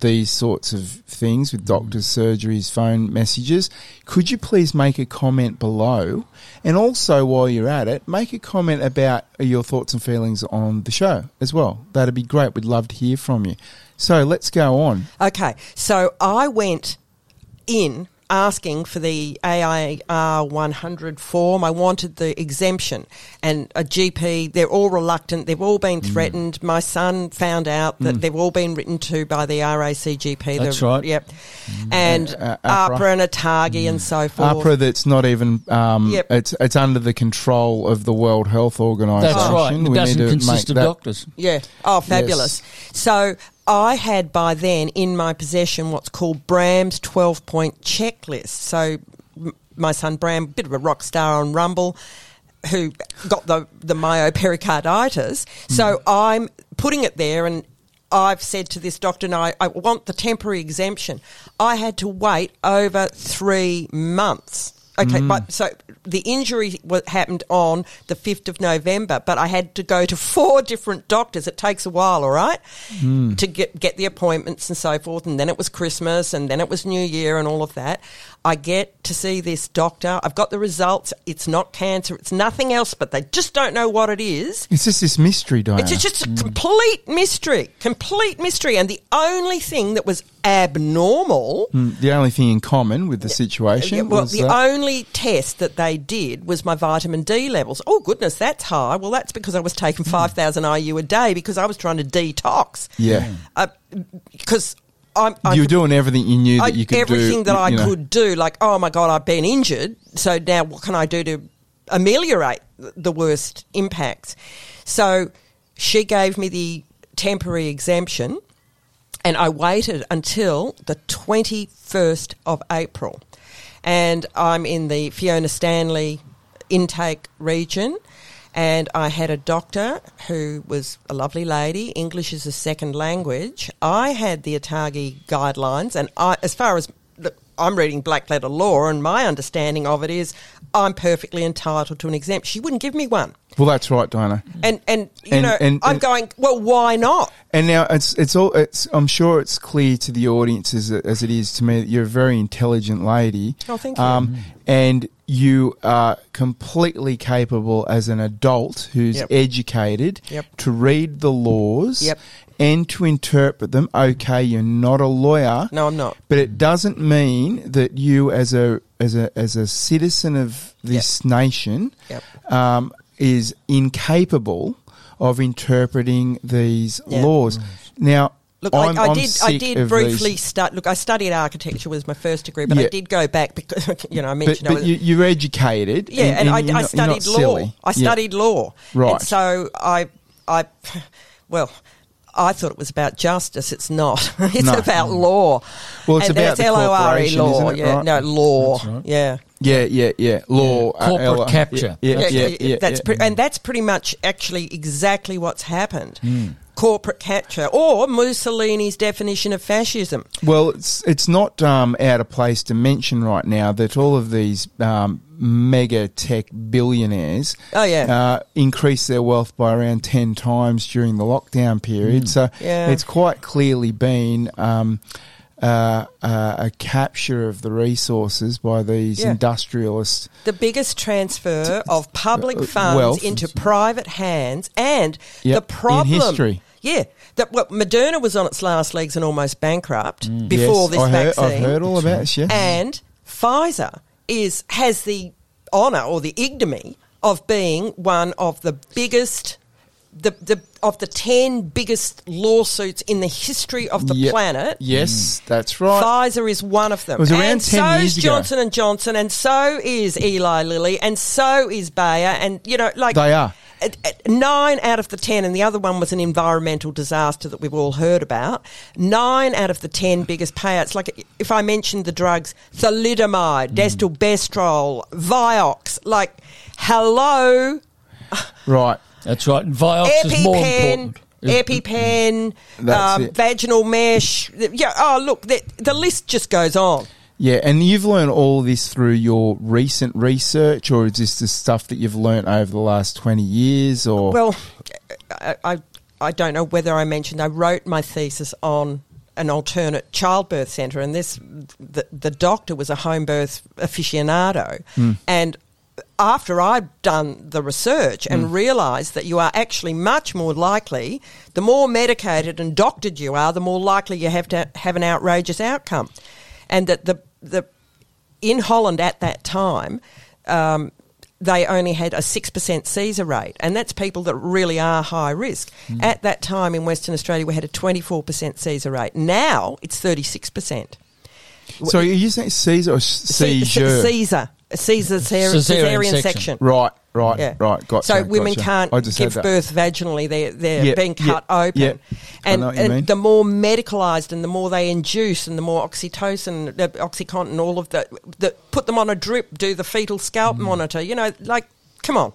Speaker 1: these sorts of things with mm. doctors' surgeries, phone messages. Could you please make a comment below? And also, while you're at it, make a comment about your thoughts and feelings on the show as well. That'd be great. We'd love to hear from you. So let's go on.
Speaker 3: Okay, so I went in asking for the AIR 100 form. I wanted the exemption. And a GP, they're all reluctant. They've all been
Speaker 1: Mm.
Speaker 3: threatened. My son found out that they've all been written to by the RACGP.
Speaker 2: That's
Speaker 3: the,
Speaker 2: right.
Speaker 3: Yep. And
Speaker 1: Uh, AHPRA.
Speaker 3: AHPRA and ATAGI and so forth.
Speaker 1: AHPRA that's not even um,
Speaker 3: Yep.
Speaker 1: it's it's under the control of the World Health Organisation.
Speaker 2: That's right. It
Speaker 1: We need
Speaker 2: doesn't
Speaker 1: to
Speaker 2: consist of
Speaker 1: that-
Speaker 2: doctors.
Speaker 3: Yeah. Oh, fabulous. So I had by then in my possession what's called Bram's 12 point checklist. So m- my son Bram, bit of a rock star on Rumble, who got the, the myopericarditis. Hmm. So I'm putting it there and I've said to this doctor, no, I, I want the temporary exemption. I had to wait over three months Okay, mm. but so the injury happened on the 5th of November, but I had to go to four different doctors. It takes a while, all right, mm. to get, get the appointments and so forth. And then it was Christmas and then it was New Year and all of that. I get to see this doctor. I've got the results. It's not cancer. It's nothing else, but they just don't know what it is.
Speaker 1: It's just this mystery, Diana.
Speaker 3: It's just a complete mystery, complete mystery. And the only thing that was abnormal
Speaker 1: Mm, the only thing in common with the situation
Speaker 3: yeah, well,
Speaker 1: was
Speaker 3: the
Speaker 1: that-
Speaker 3: only test that they did was my vitamin D levels. Oh goodness, that's high. Well, that's because I was taking five thousand IU a day because I was trying to detox.
Speaker 1: yeah.
Speaker 3: Uh, I'm, I
Speaker 1: you were doing everything you knew that you could
Speaker 3: everything
Speaker 1: do.
Speaker 3: that I
Speaker 1: know.
Speaker 3: could do. Like, oh my god, I've been injured. So now, what can I do to ameliorate the worst impacts? So she gave me the temporary exemption, and I waited until the twenty first of April, and I'm in the Fiona Stanley intake region. And I had a doctor who was a lovely lady. English is a second language. I had the ATAGI guidelines, and I, as far as I'm reading black letter law, and my understanding of it is I'm perfectly entitled to an exemption. She wouldn't give me one,
Speaker 1: Well, that's right, Diana.
Speaker 3: and and you
Speaker 1: And-
Speaker 3: know
Speaker 1: and-
Speaker 3: I'm
Speaker 1: and-
Speaker 3: going. Well, why not?
Speaker 1: And now it's it's all it's. I'm sure it's clear to the audience as as it is to me that you're a very intelligent lady.
Speaker 3: Oh, thank you.
Speaker 1: Um, and you are completely capable as an adult who's
Speaker 3: Yep.
Speaker 1: educated
Speaker 3: Yep.
Speaker 1: to read the laws
Speaker 3: Yep.
Speaker 1: And to interpret them. Okay, you're not a lawyer.
Speaker 3: No, I'm not.
Speaker 1: But it doesn't mean that you, as a as a as a citizen of this nation,
Speaker 3: Yep.
Speaker 1: um, is incapable of interpreting these
Speaker 3: Yeah.
Speaker 1: laws. Now,
Speaker 3: Look,
Speaker 1: I'm,
Speaker 3: I, I
Speaker 1: I'm
Speaker 3: did. I
Speaker 1: sick
Speaker 3: did briefly
Speaker 1: these-
Speaker 3: start. Look, I studied architecture was my first degree, but
Speaker 1: Yeah.
Speaker 3: I did go back because [laughs] you know I
Speaker 1: but,
Speaker 3: mentioned I
Speaker 1: but
Speaker 3: was,
Speaker 1: you, you're educated.
Speaker 3: yeah, and,
Speaker 1: you're
Speaker 3: I,
Speaker 1: not-
Speaker 3: I
Speaker 1: you're
Speaker 3: studied
Speaker 1: not
Speaker 3: law.
Speaker 1: silly.
Speaker 3: I
Speaker 1: Yeah.
Speaker 3: studied law,
Speaker 1: Right.
Speaker 3: And so I, I, well. I thought it was about justice. It's not. [laughs] It's
Speaker 1: No.
Speaker 3: about law.
Speaker 1: Well, it's
Speaker 3: and
Speaker 1: about
Speaker 3: that's L-O-R-E law. Yeah,
Speaker 1: Right.
Speaker 3: no law.
Speaker 2: That's right.
Speaker 3: Yeah.
Speaker 1: Yeah, yeah, yeah. Law,
Speaker 2: Yeah. Corporate
Speaker 1: Ella-
Speaker 2: capture.
Speaker 1: Yeah, yeah,
Speaker 3: Yeah,
Speaker 1: yeah. yeah,
Speaker 3: that's
Speaker 1: yeah.
Speaker 3: pre- and that's pretty much actually exactly what's happened.
Speaker 1: Hmm.
Speaker 3: Corporate capture, or Mussolini's definition of fascism.
Speaker 1: Well, it's it's not um, out of place to mention right now that all of these um, mega tech billionaires
Speaker 3: Oh, yeah.
Speaker 1: uh, increased their wealth by around ten times during the lockdown period. So
Speaker 3: Yeah.
Speaker 1: it's quite clearly been. Um, uh, uh, a capture of the resources by these
Speaker 3: Yeah.
Speaker 1: industrialists.
Speaker 3: The biggest transfer of public
Speaker 1: uh,
Speaker 3: funds
Speaker 1: wealth.
Speaker 3: into private hands, and
Speaker 1: Yep,
Speaker 3: the problem.
Speaker 1: in history.
Speaker 3: Yeah, that well, Moderna was on its last legs and almost bankrupt before
Speaker 1: Mm. Yes,
Speaker 3: this
Speaker 1: I heard,
Speaker 3: vaccine.
Speaker 1: I've heard all about this. Yeah,
Speaker 3: and Pfizer is has the honour or the ignominy of being one of the biggest. The, the of the ten biggest lawsuits in the history of the
Speaker 1: Yep.
Speaker 3: planet,
Speaker 1: Yes, mm. that's right.
Speaker 3: Pfizer is one of them.
Speaker 1: It was around
Speaker 3: and
Speaker 1: 10
Speaker 3: so
Speaker 1: years
Speaker 3: is
Speaker 1: ago.
Speaker 3: Johnson and Johnson, and so is Eli Lilly, and so is Bayer, and you know, like
Speaker 1: They are.
Speaker 3: At- at Nine out of the ten, and the other one was an environmental disaster that we've all heard about. Nine out of the ten biggest payouts. Like if I mentioned the drugs, thalidomide, destilbestrol, Vioxx. Like, hello,
Speaker 1: Right.
Speaker 2: That's right. And Vioxx is more important.
Speaker 3: EpiPen,
Speaker 1: That's
Speaker 3: um, vaginal mesh. Yeah. Oh, look, the, the list just goes on.
Speaker 1: Yeah, and you've learned all this through your recent research, or is this the stuff that you've learned over the last 20 years? Or?
Speaker 3: Well, I, I, I don't know whether I mentioned I wrote my thesis on an alternate childbirth centre, and this the, the doctor was a home birth aficionado, hmm. and after I'd done the research and hmm. realised that you are actually much more likely, the more medicated and doctored you are, the more likely you have to have an outrageous outcome, and that the the in Holland at that time, um, they only had a 6% Caesar rate, and that's people that really are high risk. At that time in Western Australia, we had a 24% Caesar rate. Now it's 36%.
Speaker 1: so are you saying Caesar or
Speaker 3: C-
Speaker 1: seizure?
Speaker 3: Caesar. A Caesar
Speaker 2: Caesarean
Speaker 3: cesarean
Speaker 2: section.
Speaker 3: section.
Speaker 1: Right, right,
Speaker 3: Yeah.
Speaker 1: right. Gotcha.
Speaker 3: so women
Speaker 1: gotcha.
Speaker 3: can't give birth vaginally; they're they're
Speaker 1: Yeah,
Speaker 3: being cut
Speaker 1: yeah,
Speaker 3: open.
Speaker 1: I
Speaker 3: And,
Speaker 1: know what you
Speaker 3: and the more medicalised and the more they induce, and the more oxytocin, uh, oxycontin, all of that, that put them on a drip, do the fetal scalp
Speaker 1: Mm.
Speaker 3: monitor. You know, like come on.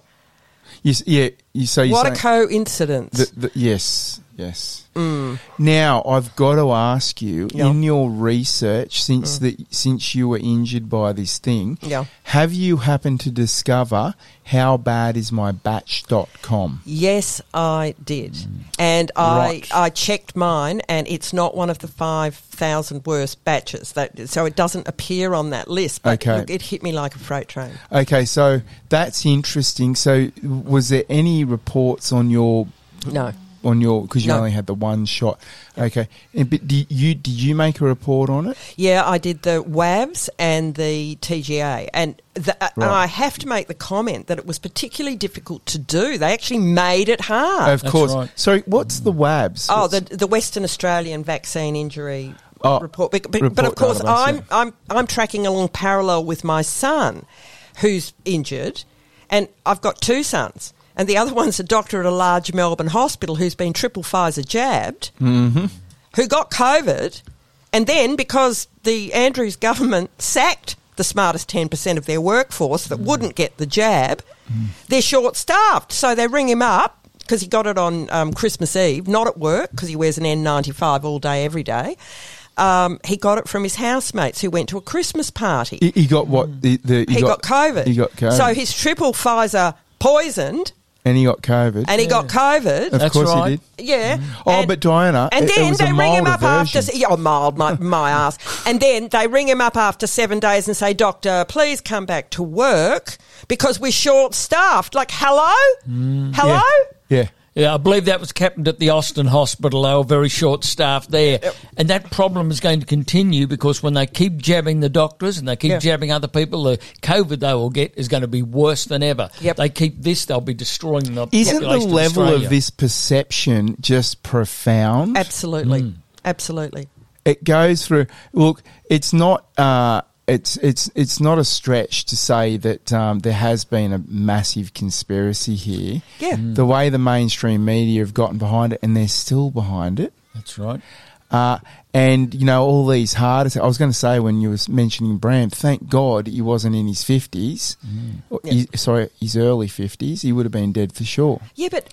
Speaker 1: You, yeah, you say you
Speaker 3: what a coincidence.
Speaker 1: the, the, yes, yes. Mm. Now I've got to ask you
Speaker 3: Yeah.
Speaker 1: in your research since mm. the since you were injured by this thing,
Speaker 3: Yeah.
Speaker 1: have you happened to discover how bad is my batch.com?
Speaker 3: Yes, I did, mm. and I
Speaker 1: Right.
Speaker 3: I checked mine, and it's not one of the five thousand worst batches. That so it doesn't appear on that list. But
Speaker 1: Okay.
Speaker 3: it hit me like a freight train.
Speaker 1: Okay, so that's interesting. So was there any reports on your
Speaker 3: No,
Speaker 1: on your because you
Speaker 3: No.
Speaker 1: only had the one shot? Okay, and, but did you did you make a report on it?
Speaker 3: yeah, I did the WAVSS and the TGA, and the, uh, and I have to make the comment that it was particularly difficult to do. They actually made it hard.
Speaker 1: of
Speaker 2: That's
Speaker 1: course.
Speaker 2: right.
Speaker 1: Sorry, what's the WABs?
Speaker 3: Oh,
Speaker 1: What's-
Speaker 3: the the Western Australian vaccine injury
Speaker 1: Oh,
Speaker 3: report. But, but, but of course,
Speaker 1: database,
Speaker 3: I'm
Speaker 1: yeah.
Speaker 3: I'm I'm tracking along parallel with my son, who's injured, and I've got two sons. And the other one's a doctor at a large Melbourne hospital who's been triple Pfizer jabbed,
Speaker 1: Mm-hmm.
Speaker 3: who got COVID, and then because the Andrews government sacked the smartest 10% of their workforce that wouldn't get the jab, they're short staffed. So they ring him up because he got it on um, Christmas Eve, not at work because he wears an N95 all day, every day. Um, he got it from his housemates who went to a Christmas party.
Speaker 1: He, he got what the, the
Speaker 3: he got, COVID.
Speaker 1: He got COVID.
Speaker 3: So his triple Pfizer poisoned
Speaker 1: and he got COVID.
Speaker 3: and he got COVID.
Speaker 1: of
Speaker 2: That's
Speaker 1: course
Speaker 2: right.
Speaker 1: he did.
Speaker 3: Yeah. Mm-hmm.
Speaker 1: Oh,
Speaker 3: And-
Speaker 1: but Diana,
Speaker 3: and
Speaker 1: it- it
Speaker 3: then
Speaker 1: was a
Speaker 3: they ring him
Speaker 1: milder
Speaker 3: up after.
Speaker 1: version.
Speaker 3: Yeah, oh, mild, my, [laughs] my ass. And then they ring him up after seven days and say, Doctor, please come back to work because we're short staffed. Like, hello? Mm. Hello?
Speaker 1: Yeah.
Speaker 2: Yeah, I believe that was captained at the Austin Hospital. They were very short staffed there. And that problem is going to continue because when they keep jabbing the doctors and they keep
Speaker 3: Yeah.
Speaker 2: jabbing other people, the COVID they will get is going to be worse than ever.
Speaker 3: Yep.
Speaker 2: They keep this, they'll be destroying the
Speaker 1: Isn't the level
Speaker 2: Australia.
Speaker 1: of this perception just profound?
Speaker 3: Absolutely. Absolutely.
Speaker 1: it goes through. Look, it's not. Uh, it's it's it's not a stretch to say that um, there has been a massive conspiracy here.
Speaker 3: Yeah. Mm.
Speaker 1: The way the mainstream media have gotten behind it, and they're still behind it.
Speaker 2: That's right.
Speaker 1: Uh, and you know all these hard. I was going to say when you were mentioning Bram, thank God he wasn't in his fifties. Sorry, his early fifties. He would have been dead for sure.
Speaker 3: Yeah, but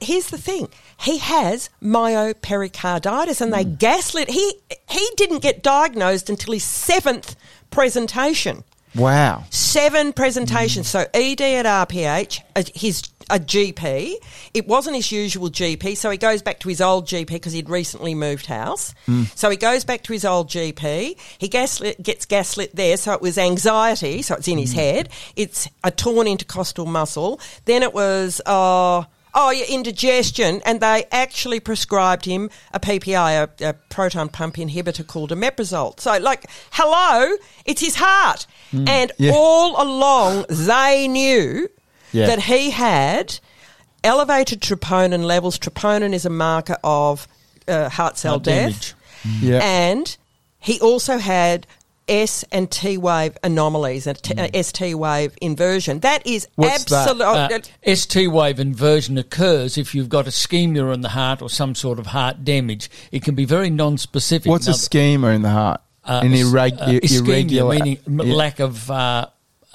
Speaker 3: here's the thing. He has myopericarditis and they
Speaker 1: Hmm.
Speaker 3: gaslit. He, he didn't get diagnosed until his seventh presentation.
Speaker 1: Wow.
Speaker 3: seven presentations.
Speaker 1: Hmm.
Speaker 3: So ED at RPH, uh, his a GP. It wasn't his usual GP, so he goes back to his old GP because he'd recently moved house.
Speaker 1: Hmm.
Speaker 3: So he goes back to his old GP. He gaslit, gets gaslit there, so it was anxiety, so it's in
Speaker 1: Hmm.
Speaker 3: his head. It's a torn intercostal muscle. Then it was. Uh, Oh, yeah, indigestion, and they actually prescribed him a PPI, a, a proton pump inhibitor called omeprazole. So, like, hello, it's his heart, and
Speaker 1: Yeah.
Speaker 3: all along they knew
Speaker 1: Yeah.
Speaker 3: that he had elevated troponin levels. Troponin is a marker of uh, heart cell death,
Speaker 2: damage.
Speaker 1: Yeah.
Speaker 3: and he also had S and T wave anomalies, a t- a ST wave inversion. That is
Speaker 1: What's that?
Speaker 3: absolutely.
Speaker 2: Uh, ST wave inversion occurs if you've got ischemia in the heart or some sort of heart damage. It can be very non-specific.
Speaker 1: What's a
Speaker 2: Now,
Speaker 1: schema in the heart?
Speaker 2: uh,
Speaker 1: An
Speaker 2: is-
Speaker 1: irreg-
Speaker 2: uh,
Speaker 1: ir-
Speaker 2: ischemia,
Speaker 1: irregular.
Speaker 2: meaning
Speaker 1: Yeah.
Speaker 2: lack of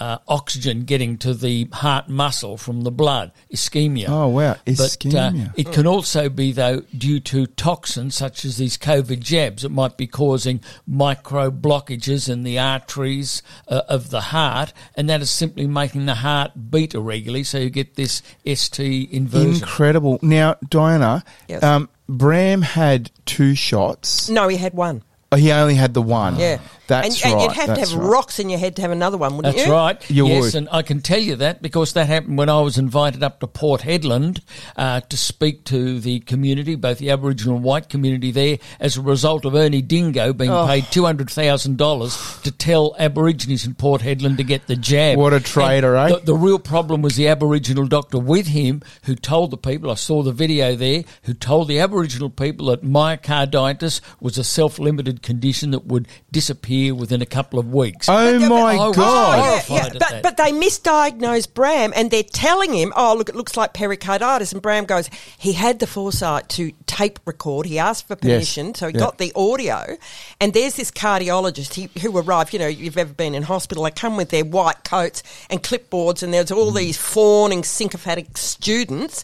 Speaker 2: uh, oxygen getting to the heart muscle from the blood. Ischemia.
Speaker 1: Oh wow, ischemia.
Speaker 2: But uh, it can also be, though, due to toxins such as these COVID jabs. It might be causing micro blockages in the arteries uh, of the heart, and that is simply making the heart beat irregularly. So you get this ST inversion.
Speaker 1: Incredible. Now, Diana,
Speaker 3: Yes.
Speaker 1: um, Bram had two shots.
Speaker 3: no, he had one.
Speaker 1: Oh, he only had the one.
Speaker 3: Yeah,
Speaker 1: that's
Speaker 3: and,
Speaker 1: right.
Speaker 3: and you'd have to have
Speaker 1: right.
Speaker 3: rocks in your head to have another one, wouldn't
Speaker 2: That's
Speaker 3: you?
Speaker 2: That's right.
Speaker 1: You
Speaker 2: yes,
Speaker 1: would.
Speaker 2: and I can tell you that because that happened when I was invited up to Port Hedland uh, to speak to the community, both the Aboriginal and white community there, as a result of Ernie Dingo being
Speaker 3: Oh.
Speaker 2: paid two hundred thousand dollars to tell Aborigines in Port Hedland to get the jab.
Speaker 1: What a traitor,
Speaker 2: And
Speaker 1: eh?
Speaker 2: The, the real problem was the Aboriginal doctor with him who told the people. I saw the video there. Who told the Aboriginal people that myocarditis was a self-limited condition that would disappear within a couple of weeks.
Speaker 1: Oh
Speaker 3: But-
Speaker 1: my
Speaker 2: oh,
Speaker 3: Oh,
Speaker 1: god!
Speaker 3: yeah, yeah. But, but they misdiagnosed Bram and they're telling him, oh, look, it looks like pericarditis. And Bram goes, he had the foresight to tape record. He asked for permission, so he
Speaker 1: Yeah.
Speaker 3: got the audio. And there's this cardiologist he, who arrived, you know, you've ever been in hospital, they come with their white coats and clipboards, and there's all these fawning, sycophantic students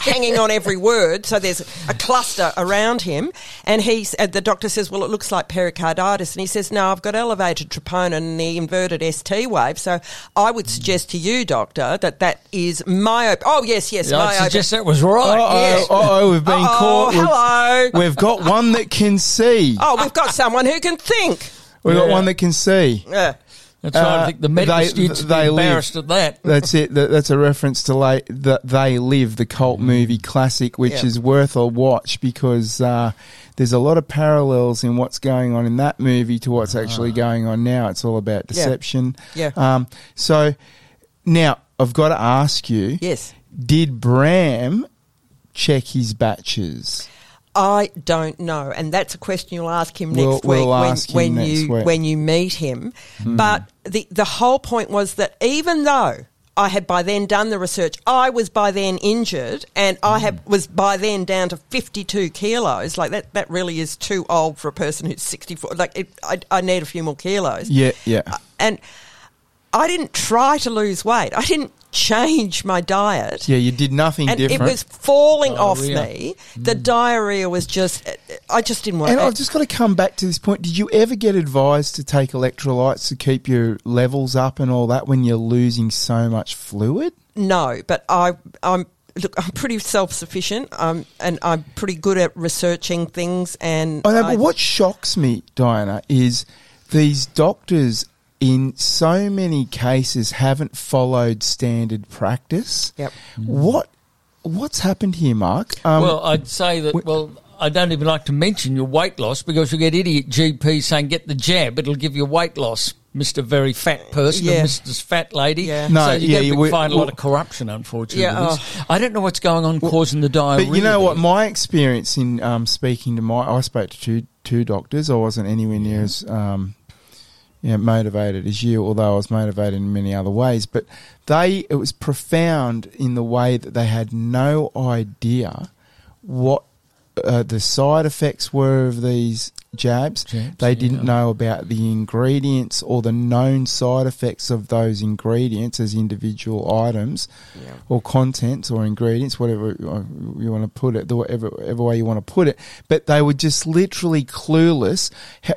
Speaker 3: hanging on every word. So there's a cluster around him. And he's, uh, the doctor says, well, it looks like pericarditis. And he says, no, I've got elevated troponin and the inverted ST wave. So I would suggest to you, doctor, that that is myop. Oh, yes, yes,
Speaker 2: I suggest that was right.
Speaker 1: Uh-oh,
Speaker 3: yes.
Speaker 1: uh-oh, we've been
Speaker 3: Uh-oh,
Speaker 1: caught. We've-
Speaker 3: hello.
Speaker 1: We've got one that can see.
Speaker 3: Oh, we've got someone who can think.
Speaker 1: We've got one that can see.
Speaker 3: Yeah.
Speaker 2: That's right. I
Speaker 1: Uh,
Speaker 2: think the medical
Speaker 1: they-
Speaker 2: students
Speaker 1: they
Speaker 2: be
Speaker 1: live.
Speaker 2: embarrassed at that.
Speaker 1: That's it. That, that's a reference to la- that They Live, the cult movie classic, which
Speaker 3: Yeah.
Speaker 1: is worth a watch because uh, there's a lot of parallels in what's going on in that movie to what's actually going on now. It's all about
Speaker 3: Yeah.
Speaker 1: deception.
Speaker 3: Yeah.
Speaker 1: Um, so now I've got to ask you:
Speaker 3: Yes.
Speaker 1: Did Bram check his batches?
Speaker 3: I don't know, and that's a question you'll ask him
Speaker 1: We'll-
Speaker 3: next
Speaker 1: we'll
Speaker 3: week when,
Speaker 1: ask him
Speaker 3: when
Speaker 1: next
Speaker 3: you
Speaker 1: week.
Speaker 3: when you meet him. Hmm. But the the whole point was that even though I had by then done the research, I was by then injured, and I had hmm. was by then down to fifty two kilos. Like that, that really is too old for a person who's sixty four. Like it, I, I need a few more kilos.
Speaker 1: Yeah, yeah.
Speaker 3: Uh, and I didn't try to lose weight. I didn't change my diet
Speaker 1: Yeah, you did nothing
Speaker 3: and
Speaker 1: different.
Speaker 3: it was falling off me. The diarrhea was just, I just didn't want
Speaker 1: And
Speaker 3: to.
Speaker 1: I've just got to come back to this point. Did you ever get advised to take electrolytes to keep your levels up and all that when you're losing so much fluid?
Speaker 3: no, but I, I'm. Look, I'm pretty self-sufficient, um, and I'm pretty good at researching things. And
Speaker 1: I know,
Speaker 3: I-
Speaker 1: but what shocks me, Diana, is these doctors in so many cases haven't followed standard practice.
Speaker 3: Yep.
Speaker 1: What what's happened here, Mark? Um,
Speaker 2: well, I'd say that. Well, I don't even like to mention your weight loss because you get idiot GP saying get the jab; it'll give you weight loss, Mister Very Fat Person,
Speaker 3: Yeah.
Speaker 2: Mister Fat Lady.
Speaker 3: Yeah.
Speaker 1: No,
Speaker 2: so you
Speaker 1: yeah,
Speaker 2: get
Speaker 1: you
Speaker 2: find a lot of corruption, unfortunately.
Speaker 3: Yeah,
Speaker 2: with this. I don't know what's going on causing the diarrhea.
Speaker 1: But you know what? My experience in um, speaking to my, I spoke to two two doctors. I wasn't anywhere near as um, yeah, motivated as you, although I was motivated in many other ways. But they, it was profound in the way that they had no idea what uh, the side effects were of these jabs.
Speaker 2: Jabs,
Speaker 1: they didn't
Speaker 2: yeah.
Speaker 1: know about the ingredients or the known side effects of those ingredients as individual items
Speaker 3: Yeah.
Speaker 1: or contents or ingredients, whatever you want to put it, the whatever, whatever way you want to put it. But they were just literally clueless,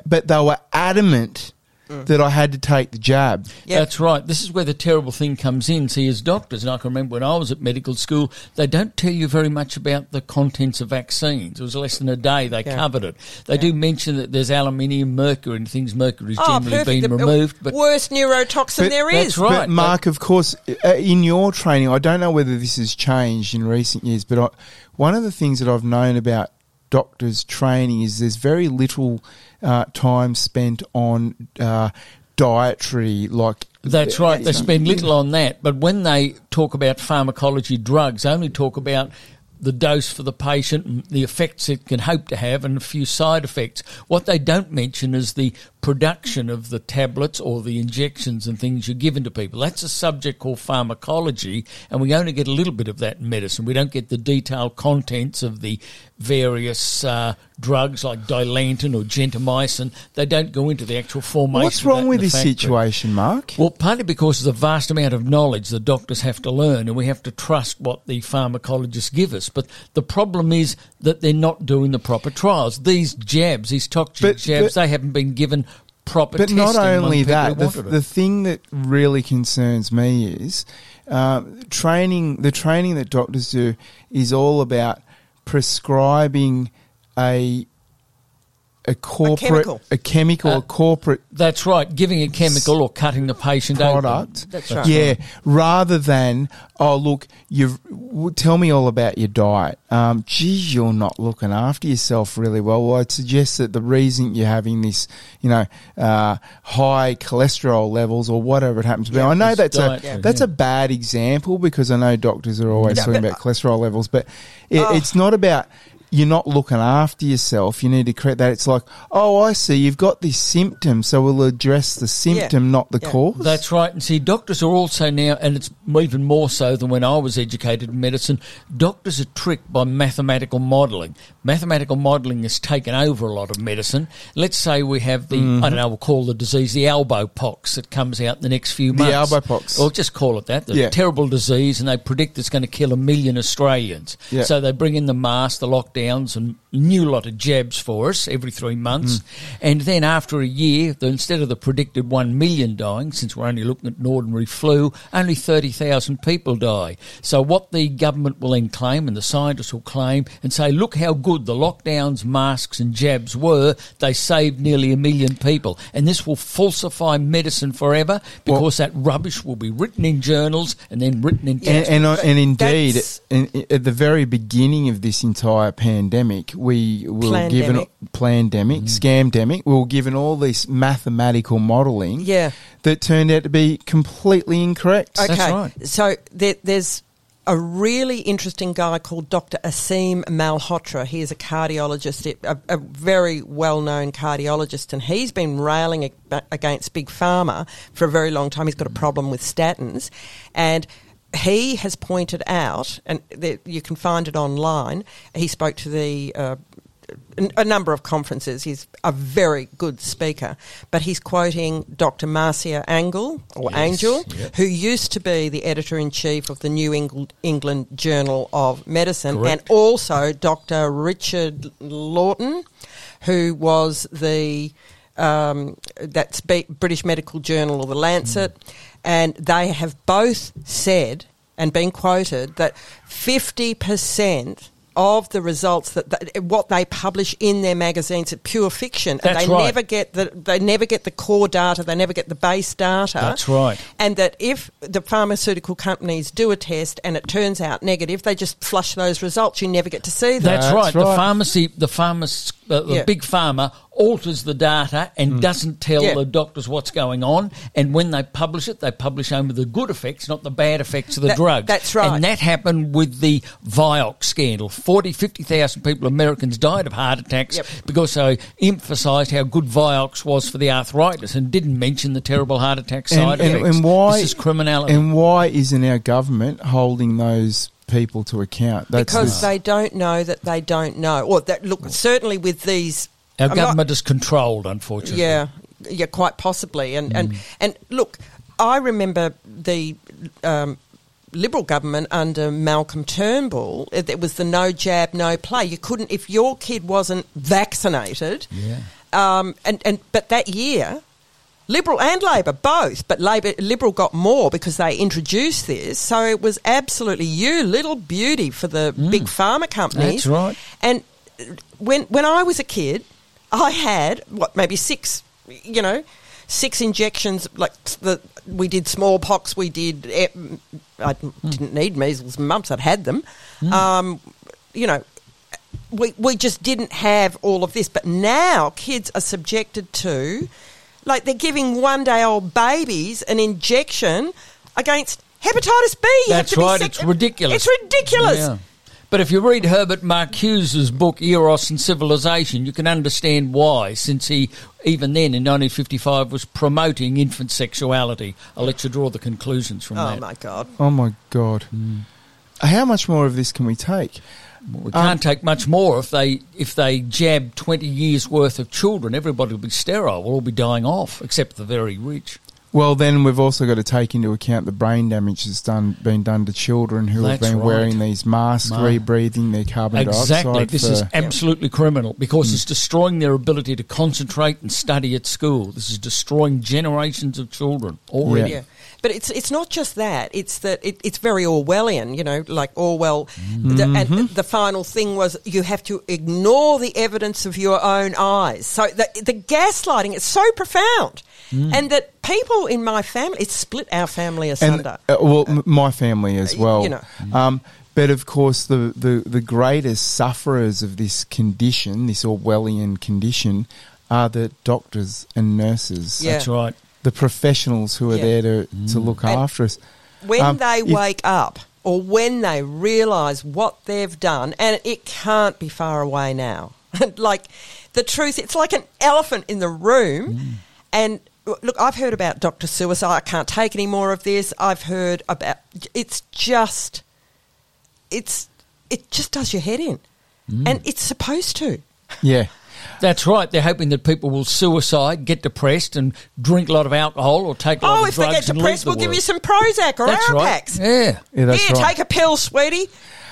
Speaker 1: but they were adamant that I had to take the jab.
Speaker 3: Yep.
Speaker 2: That's right. This is where the terrible thing comes in. See, as doctors, and I can remember when I was at medical school, they don't tell you very much about the contents of vaccines. It was less than a day they
Speaker 3: Yeah.
Speaker 2: covered it. They do mention that there's aluminium, mercury, and things. Mercury's
Speaker 3: oh,
Speaker 2: generally
Speaker 3: perfect.
Speaker 2: been
Speaker 3: The
Speaker 2: removed, but
Speaker 3: worst neurotoxin
Speaker 1: But
Speaker 3: there
Speaker 2: that's
Speaker 3: is.
Speaker 2: right.
Speaker 1: But Mark, of course, uh, in your training, I don't know whether this has changed in recent years, but I, one of the things that I've known about doctors' training is there's very little uh, time spent on uh, dietary, like
Speaker 2: That's right. They spend little on that, but when they talk about pharmacology drugs, they only talk about the dose for the patient, the effects it can hope to have, and a few side effects. What they don't mention is the production of the tablets or the injections and things you're given to people. That's a subject called pharmacology, and we only get a little bit of that in medicine. We don't get the detailed contents of the various uh, drugs like dilantin or gentamicin. They don't go into the actual formation.
Speaker 1: What's wrong with this
Speaker 2: factory.
Speaker 1: situation, Mark?
Speaker 2: Well, partly because of the vast amount of knowledge the doctors have to learn, and we have to trust what the pharmacologists give us. But the problem is that they're not doing the proper trials. These jabs, these toxic
Speaker 1: But-
Speaker 2: jabs,
Speaker 1: but-
Speaker 2: they haven't been given proper
Speaker 1: But not only that, the, the thing that really concerns me is um, training. The training that doctors do is all about prescribing a a corporate
Speaker 3: chemical.
Speaker 1: a chemical,
Speaker 2: Uh,
Speaker 1: a corporate
Speaker 2: That's right, giving a chemical or cutting the patient open.
Speaker 1: product.
Speaker 3: That's right.
Speaker 1: Yeah, rather than oh look, you tell me all about your diet. Um, geez, you're not looking after yourself really well. Well, I'd suggest that the reason you're having this, you know, uh, high cholesterol levels or whatever it happens to be.
Speaker 3: Yeah,
Speaker 1: I know
Speaker 2: it's
Speaker 1: that's a
Speaker 2: dietary,
Speaker 1: that's
Speaker 2: yeah.
Speaker 1: a bad example because I know doctors are always
Speaker 3: Yeah,
Speaker 1: talking
Speaker 3: but-
Speaker 1: about cholesterol levels, but it,
Speaker 3: Oh.
Speaker 1: it's not about you're not looking after yourself. You need to correct that. It's like, oh, I see, you've got this symptom, so we'll address the symptom, not the
Speaker 3: Yeah.
Speaker 1: cause.
Speaker 2: That's right. And see, doctors are also now, and it's even more so than when I was educated in medicine, doctors are tricked by mathematical modelling. Mathematical modelling has taken over a lot of medicine. Let's say we have the,
Speaker 1: Mm-hmm.
Speaker 2: I don't know, we'll call the disease the elbow pox that comes out in the next few months.
Speaker 1: The
Speaker 2: months.
Speaker 1: elbow pox.
Speaker 2: Or just call it that. The
Speaker 1: Yeah.
Speaker 2: terrible disease, and they predict it's going to kill a million Australians.
Speaker 1: Yeah.
Speaker 2: So they bring in the mask, the lockdowns, and new lot of jabs for us every three months.
Speaker 1: Mm.
Speaker 2: And then after a year, the, instead of the predicted 1 million dying, since we're only looking at an ordinary flu, only 30,000 people die. So what the government will then claim and the scientists will claim and say, look how good the lockdowns, masks and jabs were. They saved nearly a million people. And this will falsify medicine forever because that rubbish will be written in journals and then written in
Speaker 1: And, and, uh, and indeed,
Speaker 3: That's-
Speaker 1: in, at the very beginning of this entire pandemic, we were given
Speaker 3: Plandemic.
Speaker 1: plandemic, mm. scamdemic. We were given all this mathematical modelling
Speaker 3: Yeah.
Speaker 1: that turned out to be completely incorrect.
Speaker 2: That's
Speaker 3: Okay,
Speaker 2: right.
Speaker 3: so there, there's a really interesting guy called Dr. Aseem Malhotra. He is a cardiologist, a, a very well-known cardiologist, and he's been railing against big pharma for a very long time. He's got a mm. problem with statins, and he has pointed out, and you can find it online. He spoke to the. Uh, a number of conferences. He's a very good speaker, but he's quoting Dr. Marcia Angell or
Speaker 2: Yes,
Speaker 3: Angell,
Speaker 2: yep.
Speaker 3: who used to be the editor in chief of the New Engl- England Journal of Medicine,
Speaker 2: Correct.
Speaker 3: and also Dr. Richard Lawton, who was the um, that's British Medical Journal or the Lancet, and they have both said and been quoted that fifty percent. Of the results that, that what they publish in their magazines are pure fiction, and
Speaker 2: That's
Speaker 3: they
Speaker 2: right.
Speaker 3: never get the they never get the core data, they never get the base data.
Speaker 2: That's right.
Speaker 3: And that if the pharmaceutical companies do a test and it turns out negative, they just flush those results. You never get to see them.
Speaker 2: That's,
Speaker 1: That's
Speaker 2: right. The pharmacy, the pharmac- uh, the
Speaker 3: Yeah.
Speaker 2: big pharma alters the data and doesn't tell
Speaker 3: Yeah.
Speaker 2: the doctors what's going on. And when they publish it, they publish only the good effects, not the bad effects of the
Speaker 3: That-
Speaker 2: drugs.
Speaker 3: that's right.
Speaker 2: And that happened with the Vioxx scandal. 40, 50,000 people, Americans, died of heart attacks
Speaker 3: Yep.
Speaker 2: because they emphasised how good Vioxx was for the arthritis and didn't mention the terrible heart attack side
Speaker 1: and, and,
Speaker 2: effects.
Speaker 1: and why
Speaker 2: This is criminality.
Speaker 1: And why isn't our government holding those people to account? That's
Speaker 3: because
Speaker 1: the-
Speaker 3: they don't know that they don't know. Or that look certainly with these.
Speaker 2: Our
Speaker 3: I'm not-
Speaker 2: government is controlled, unfortunately.
Speaker 3: Yeah, yeah, quite possibly. And and and look, I remember the. Um, Liberal government under Malcolm Turnbull, it, it was the no jab, no play. You couldn't, if your kid wasn't vaccinated,
Speaker 2: Yeah.
Speaker 3: um, and, and but that year, Liberal and Labor both, but Labor Liberal got more because they introduced this. So it was absolutely you little beauty for the big pharma companies.
Speaker 2: That's right.
Speaker 3: And when when I was a kid, I had what maybe six, you know, six injections. Like the we did smallpox, we did. eh, I didn't need measles and mumps. I'd had them. Um, you know, we we just didn't have all of this. But now kids are subjected to, like they're giving one day old babies an injection against hepatitis B. You have
Speaker 2: That's
Speaker 3: to be
Speaker 2: right.
Speaker 3: sick-
Speaker 2: It's ridiculous.
Speaker 3: It's ridiculous.
Speaker 2: Yeah. But if you read Herbert Marcuse's book Eros and Civilization, you can understand why, since he, even then in 1955, was promoting infant sexuality. I'll let you draw the conclusions from
Speaker 3: Oh
Speaker 2: that.
Speaker 3: my god.
Speaker 1: oh my god! Hmm. How much more of this can we take?
Speaker 2: We can't
Speaker 1: Um,
Speaker 2: take much more if they if they jab 20 years worth of children. Everybody will be sterile. We'll all be dying off, except the very rich.
Speaker 1: Well, then we've also got to take into account the brain damage that's done been done to children who have been
Speaker 2: right.
Speaker 1: wearing these masks,
Speaker 2: Ma-
Speaker 1: rebreathing their carbon
Speaker 2: Exactly.
Speaker 1: dioxide.
Speaker 2: This
Speaker 1: for,
Speaker 2: is absolutely criminal because
Speaker 1: Hmm.
Speaker 2: it's destroying their ability to concentrate and study at school. This is destroying generations of children already.
Speaker 3: Yeah. But it's it's not just that. It's that it, it's very Orwellian. You know, like Orwell. The, and the final thing was you have to ignore the evidence of your own eyes. So the, the gaslighting is so profound, and that people in my family it split our family
Speaker 1: and
Speaker 3: asunder.
Speaker 1: uh, well, m- my family as well.
Speaker 3: you know.
Speaker 1: Um, but of course, the, the, the greatest sufferers of this condition, this Orwellian condition, are the doctors and nurses.
Speaker 3: Yeah.
Speaker 2: That's right.
Speaker 1: The professionals who are
Speaker 3: Yeah.
Speaker 1: there to, to look mm.
Speaker 3: And
Speaker 1: after us.
Speaker 3: when
Speaker 1: um,
Speaker 3: they wake up or when they realise what they've done, and it can't be far away now. [laughs] like the truth, it's like an elephant in the room. Mm. And look, I've heard about Dr. Suicide. I can't take any more of this. I've heard about it's just, it's, it just does your head in. Mm. And it's supposed to.
Speaker 1: Yeah. [laughs]
Speaker 2: That's right. They're hoping that people will suicide, get depressed, and drink a lot of alcohol or take a lot
Speaker 3: Oh,
Speaker 2: of
Speaker 3: if they get depressed,
Speaker 2: leave
Speaker 3: we'll
Speaker 2: the
Speaker 3: give you some Prozac or
Speaker 2: That's right. Yeah.
Speaker 1: Yeah, that's
Speaker 3: Here,
Speaker 1: right.
Speaker 3: take a pill, sweetie.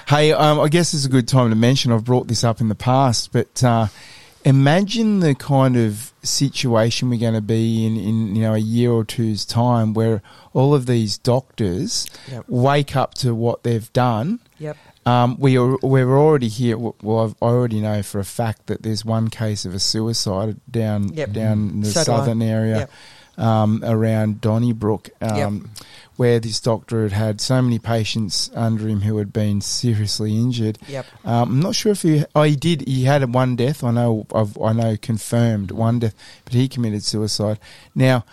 Speaker 1: Hey, um, I guess it's a good time to mention. I've brought this up in the past, but uh, imagine the kind of situation we're going to be in in you know a year or two's time, where all of these doctors
Speaker 3: Yep.
Speaker 1: wake up to what they've done.
Speaker 3: Yep.
Speaker 1: Um, we are we're already here. Well, I've, already know for a fact that there's one case of a suicide down
Speaker 3: Yep.
Speaker 1: down in the
Speaker 3: So
Speaker 1: southern area
Speaker 3: Yep.
Speaker 1: um, around Donnybrook, um, where this doctor had had so many patients under him who had been seriously injured.
Speaker 3: Yep.
Speaker 1: Um, I'm not sure if he. Oh, he did. He had one death. I know. I've, I know confirmed one death, but he committed suicide. Now,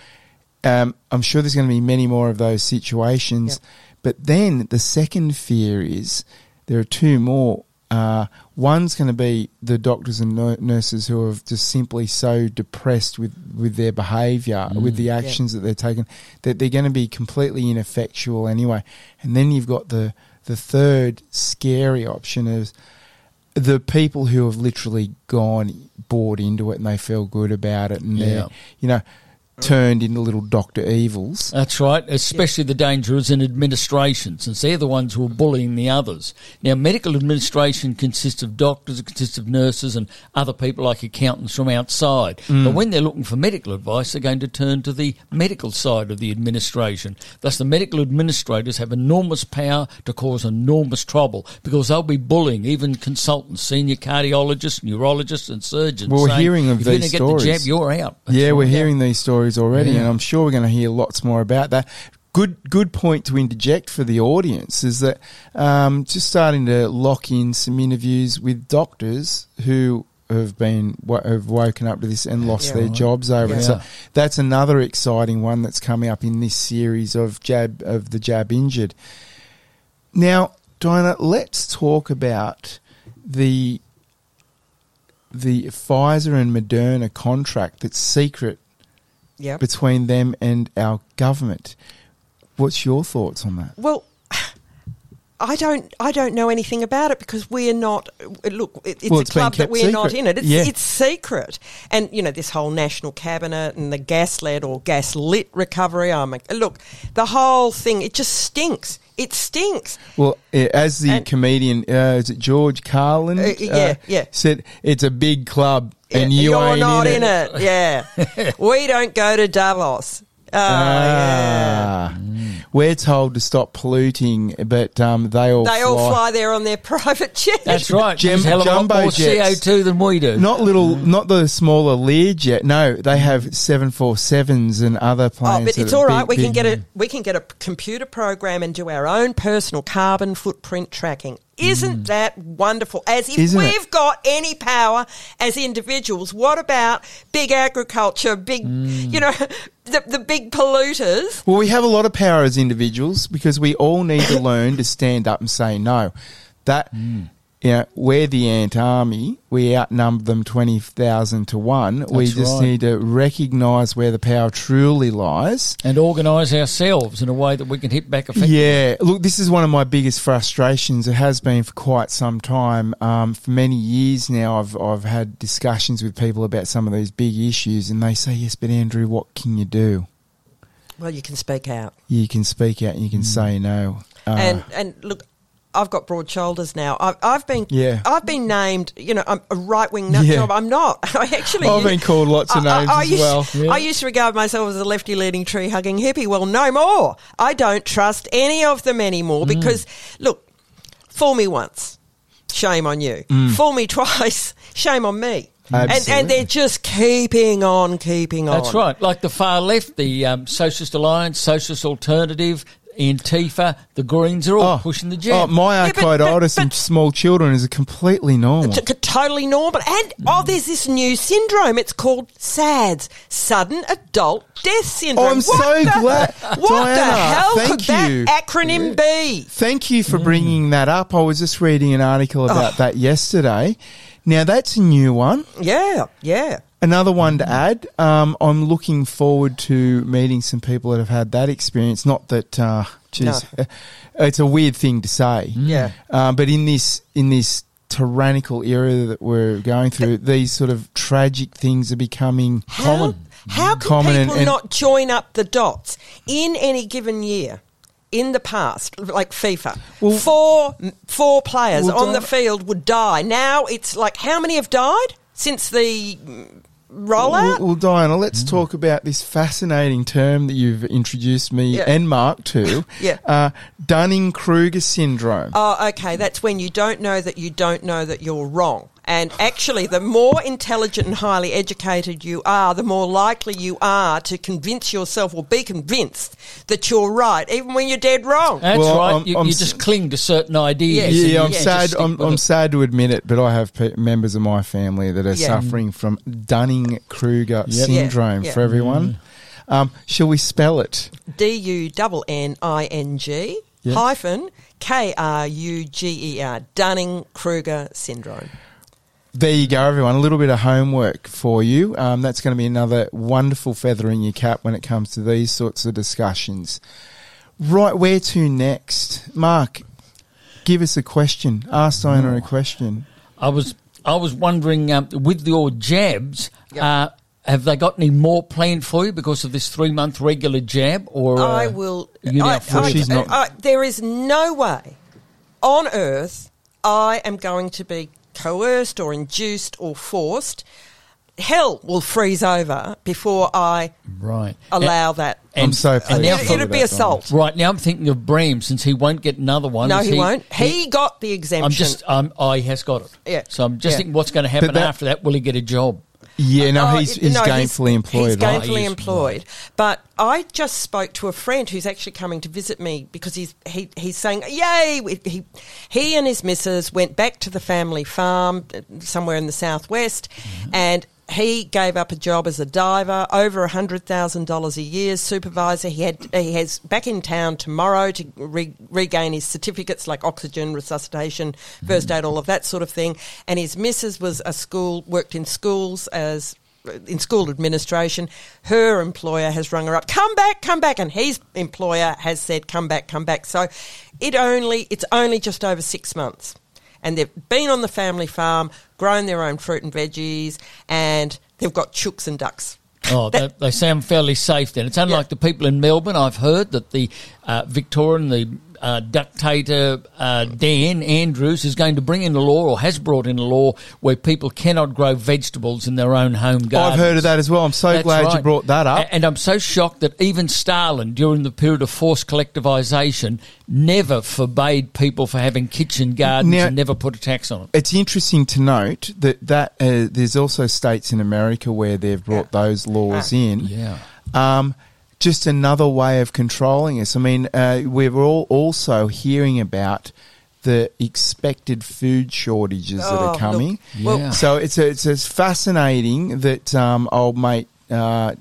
Speaker 1: um, I'm sure there's going to be many more of those situations.
Speaker 3: Yep.
Speaker 1: But then the second fear is there are two more. Uh, one's going to be the doctors and nu- nurses who are just simply so depressed with, with their behaviour, with the actions that they're taking, that they're going to be completely ineffectual anyway. And then you've got the the third scary option is the people who have literally gone bought into it and they feel good about it and
Speaker 2: Yeah.
Speaker 1: they're you know turned into little Doctor Evils.
Speaker 2: That's right. Especially the danger is in administration, since they're the ones who are bullying the others. Now, medical administration consists of doctors, it consists of nurses, and other people like accountants from outside. Mm. But when they're looking for medical advice, they're going to turn to the medical side of the administration. Thus, the medical administrators have enormous power to cause enormous trouble because they'll be bullying even consultants, senior cardiologists, neurologists, and surgeons.
Speaker 1: Well, we're
Speaker 2: saying,
Speaker 1: hearing of these
Speaker 2: the
Speaker 1: stories.
Speaker 2: jab, you're out. That's
Speaker 1: yeah, we're hearing these stories already,
Speaker 2: Yeah.
Speaker 1: and I'm sure we're going to hear lots more about that. Good, good point to interject for the audience is that um, just starting to lock in some interviews with doctors who have been have woken up to this and lost
Speaker 3: Yeah.
Speaker 1: their
Speaker 2: Right.
Speaker 1: jobs over it. So that's another exciting one that's coming up in this series of jab of the jab injured. Now, Diana, let's talk about the the Pfizer and Moderna contract that's secret
Speaker 3: Yep.
Speaker 1: between them and our government. What's your thoughts on that?
Speaker 3: Well, I don't. I don't know anything about it because we're not. Look, it's
Speaker 1: Well,
Speaker 3: a club that we're not in it. It's,
Speaker 1: Yeah.
Speaker 3: it's secret, and you know this whole national cabinet and the gas-led or gas-lit recovery. I'm like, look, the whole thing. It just stinks. It stinks.
Speaker 1: Well, eh, as the
Speaker 3: And-
Speaker 1: comedian, uh, is it George Carlin?
Speaker 3: Uh, yeah, yeah.
Speaker 1: Said it's a big club and you
Speaker 3: you're
Speaker 1: ain't
Speaker 3: not
Speaker 1: in,
Speaker 3: in
Speaker 1: it.
Speaker 3: it. Yeah, [laughs] we don't go to Davos. Oh, yeah.
Speaker 1: Ah. We're told to stop polluting, but um, they all
Speaker 3: They all fly there on their [laughs] private jets.
Speaker 2: That's right.
Speaker 1: Gem-
Speaker 2: There's a hell lot
Speaker 1: jumbo
Speaker 2: more
Speaker 1: jets.
Speaker 2: CO2 than we do.
Speaker 1: Not little, not the smaller Learjet. No, they have seven four sevens and other planes.
Speaker 3: Oh, but it's all right.
Speaker 1: big,
Speaker 3: we can get a we can get a computer program and do our own personal carbon footprint tracking. Isn't that wonderful? As if
Speaker 1: Mm. Isn't
Speaker 3: we've got any power as individuals. What about big agriculture? Big,
Speaker 1: Mm.
Speaker 3: you know, [laughs] the the big polluters.
Speaker 1: Well, we have a lot of power as individuals because we all need to [laughs] learn to stand up and say no. That, you know, we're the ant army. We outnumber them 20,000 to one. we just
Speaker 2: right.
Speaker 1: need to recognise where the power truly lies.
Speaker 2: And organise ourselves in a way that we can hit back effectively.
Speaker 1: Yeah, look, this is one of my biggest frustrations. It has been for quite some time. Um, for many years now, I've I've had discussions with people about some of these big issues, and they say, "Yes, but Andrew, what can you do?
Speaker 3: Well, you can speak out.
Speaker 1: You can speak out, and you can say no." Uh,
Speaker 3: and and look, I've got broad shoulders now. I've, I've been
Speaker 1: Yeah.
Speaker 3: I've been named. You know, I'm a right wing nut
Speaker 1: Yeah.
Speaker 3: job. I'm not. [laughs] I actually.
Speaker 1: I've been called lots of
Speaker 3: I- I-
Speaker 1: names
Speaker 3: I
Speaker 1: as
Speaker 3: used,
Speaker 1: well.
Speaker 2: Yeah.
Speaker 3: I used to regard myself as a lefty leading tree hugging hippie. Well, no more. I don't trust any of them anymore
Speaker 1: Mm.
Speaker 3: because look, fool me once, shame on you.
Speaker 1: Mm.
Speaker 3: Fool me [laughs] twice, shame on me. And,
Speaker 1: Absolutely.
Speaker 3: and they're just keeping on, keeping on.
Speaker 2: That's right. Like the far left, the um, Socialist Alliance, Socialist Alternative, Antifa, the Greens are all oh, pushing the
Speaker 1: Oh,
Speaker 2: jab.
Speaker 1: myocarditis
Speaker 3: Yeah, but- but-
Speaker 1: in
Speaker 3: but-
Speaker 1: small children is completely normal.
Speaker 3: T- totally normal. And oh, there's this new syndrome. It's called SADS, sudden adult death syndrome.
Speaker 1: Oh, I'm
Speaker 3: What
Speaker 1: so
Speaker 3: the-
Speaker 1: glad-
Speaker 3: What the hell
Speaker 1: thank
Speaker 3: could that
Speaker 1: you.
Speaker 3: acronym be?
Speaker 1: Thank you for bringing that up. I was just reading an article about
Speaker 3: Oh.
Speaker 1: that yesterday. Now that's a new one.
Speaker 3: Yeah, yeah.
Speaker 1: Another one to add. Um, I'm looking forward to meeting some people that have had that experience. Not that, uh, geez,
Speaker 3: No.
Speaker 1: uh, it's a weird thing to say.
Speaker 3: Yeah.
Speaker 1: Um, but in this in this tyrannical era that we're going through, these sort of tragic things are becoming
Speaker 3: How,
Speaker 1: common.
Speaker 3: how can
Speaker 1: Common
Speaker 3: people
Speaker 1: and-
Speaker 3: not join up the dots in any given year? In the past, like FIFA,
Speaker 1: Well-
Speaker 3: four four players
Speaker 1: Well,
Speaker 3: on the field would die. Now it's like how many have died since the mm, rollout?
Speaker 1: Well, well, Diana, let's talk about this fascinating term that you've introduced me
Speaker 3: Yeah.
Speaker 1: and Mark to. [laughs]
Speaker 3: Yeah.
Speaker 1: Uh, Dunning Kruger syndrome.
Speaker 3: Oh, okay. That's when you don't know that you don't know that you're wrong. And actually, the more intelligent and highly educated you are, the more likely you are to convince yourself or be convinced that you're right, even when you're dead wrong.
Speaker 2: That's
Speaker 1: Well,
Speaker 2: right.
Speaker 1: I'm-
Speaker 2: you,
Speaker 1: I'm
Speaker 2: you
Speaker 1: s-
Speaker 2: just cling to certain ideas.
Speaker 3: Yes.
Speaker 1: yeah, I'm
Speaker 2: just
Speaker 1: sad. I'm, I'm sad to admit it, but I have pe- members of my family that are
Speaker 3: Yeah.
Speaker 1: suffering from Dunning Kruger
Speaker 2: Yep.
Speaker 1: syndrome.
Speaker 3: Yeah, yeah.
Speaker 1: For everyone, um, shall we spell it?
Speaker 3: D U N N I N G
Speaker 1: Yes.
Speaker 3: hyphen K R U G E R, Dunning Kruger syndrome.
Speaker 1: There you go, everyone. A little bit of homework for you. Um, that's going to be another wonderful feather in your cap when it comes to these sorts of discussions. Right, where to next? Mark, give us a question. Ask Diana a question.
Speaker 2: I was I was wondering um, with your jabs,
Speaker 3: Yep.
Speaker 2: uh, have they got any more planned for you because of this three month regular jab? Or uh,
Speaker 3: I will.
Speaker 2: are you now
Speaker 3: I, I-
Speaker 1: She's not-
Speaker 3: I- there is no way on earth I am going to be coerced or induced or forced. Hell will freeze over before I
Speaker 2: right
Speaker 3: allow that.
Speaker 2: And-
Speaker 1: I'm so
Speaker 2: and
Speaker 1: pleased.
Speaker 2: now
Speaker 3: It,
Speaker 2: for-
Speaker 3: it'd be assault.
Speaker 2: Right now, I'm thinking of Bram since he won't get another one.
Speaker 3: No,
Speaker 2: Is
Speaker 3: he, won't. He, got the exemption.
Speaker 2: I'm just. Um, oh, he has got it.
Speaker 3: Yeah.
Speaker 2: So I'm just
Speaker 3: Yeah.
Speaker 2: thinking, what's going to happen
Speaker 1: that-
Speaker 2: after that? Will he get a job?
Speaker 1: Yeah, no,
Speaker 3: Oh,
Speaker 1: he's, he's
Speaker 3: no,
Speaker 1: gainfully employed.
Speaker 3: He's gainfully
Speaker 2: He is,
Speaker 3: employed. But I just spoke to a friend who's actually coming to visit me because he's he, he's saying, "Yay!" He he and his missus went back to the family farm uh, somewhere in the southwest,
Speaker 1: Mm-hmm.
Speaker 3: and. He gave up a job as a diver, over hundred thousand dollars a year, supervisor. He had he has back in town tomorrow to re- regain his certificates like oxygen resuscitation, first mm. aid, all of that sort of thing. And his missus was a school worked in schools as in school administration. Her employer has rung her up, come back, come back, and his employer has said, come back, come back. So it only it's only just over six months, and they've been on the family farm, grown their own fruit and veggies, and they've got chooks and ducks.
Speaker 2: Oh, [laughs] they, they sound fairly safe then. It's unlike the people in Melbourne. I've heard that the uh, Victorian, the uh, dictator uh, Dan Andrews is going to bring in a law, or has brought in a law, where people cannot grow vegetables in their own home garden.
Speaker 1: I've heard of that as well. I'm so
Speaker 2: That's
Speaker 1: glad you brought that up.
Speaker 2: And I'm so shocked that even Stalin, during the period of forced collectivisation, never forbade people for having kitchen gardens
Speaker 1: Now-
Speaker 2: and never put a tax on it.
Speaker 1: it's interesting to note that that uh, there's also states in America where they've brought those laws in.
Speaker 2: Yeah.
Speaker 1: Um, just another way of controlling us. I mean, uh, we're all also hearing about the expected food shortages that
Speaker 3: Oh,
Speaker 1: are coming.
Speaker 3: look, well-
Speaker 2: Yeah.
Speaker 1: So it's it's, it's fascinating that um, old mate uh,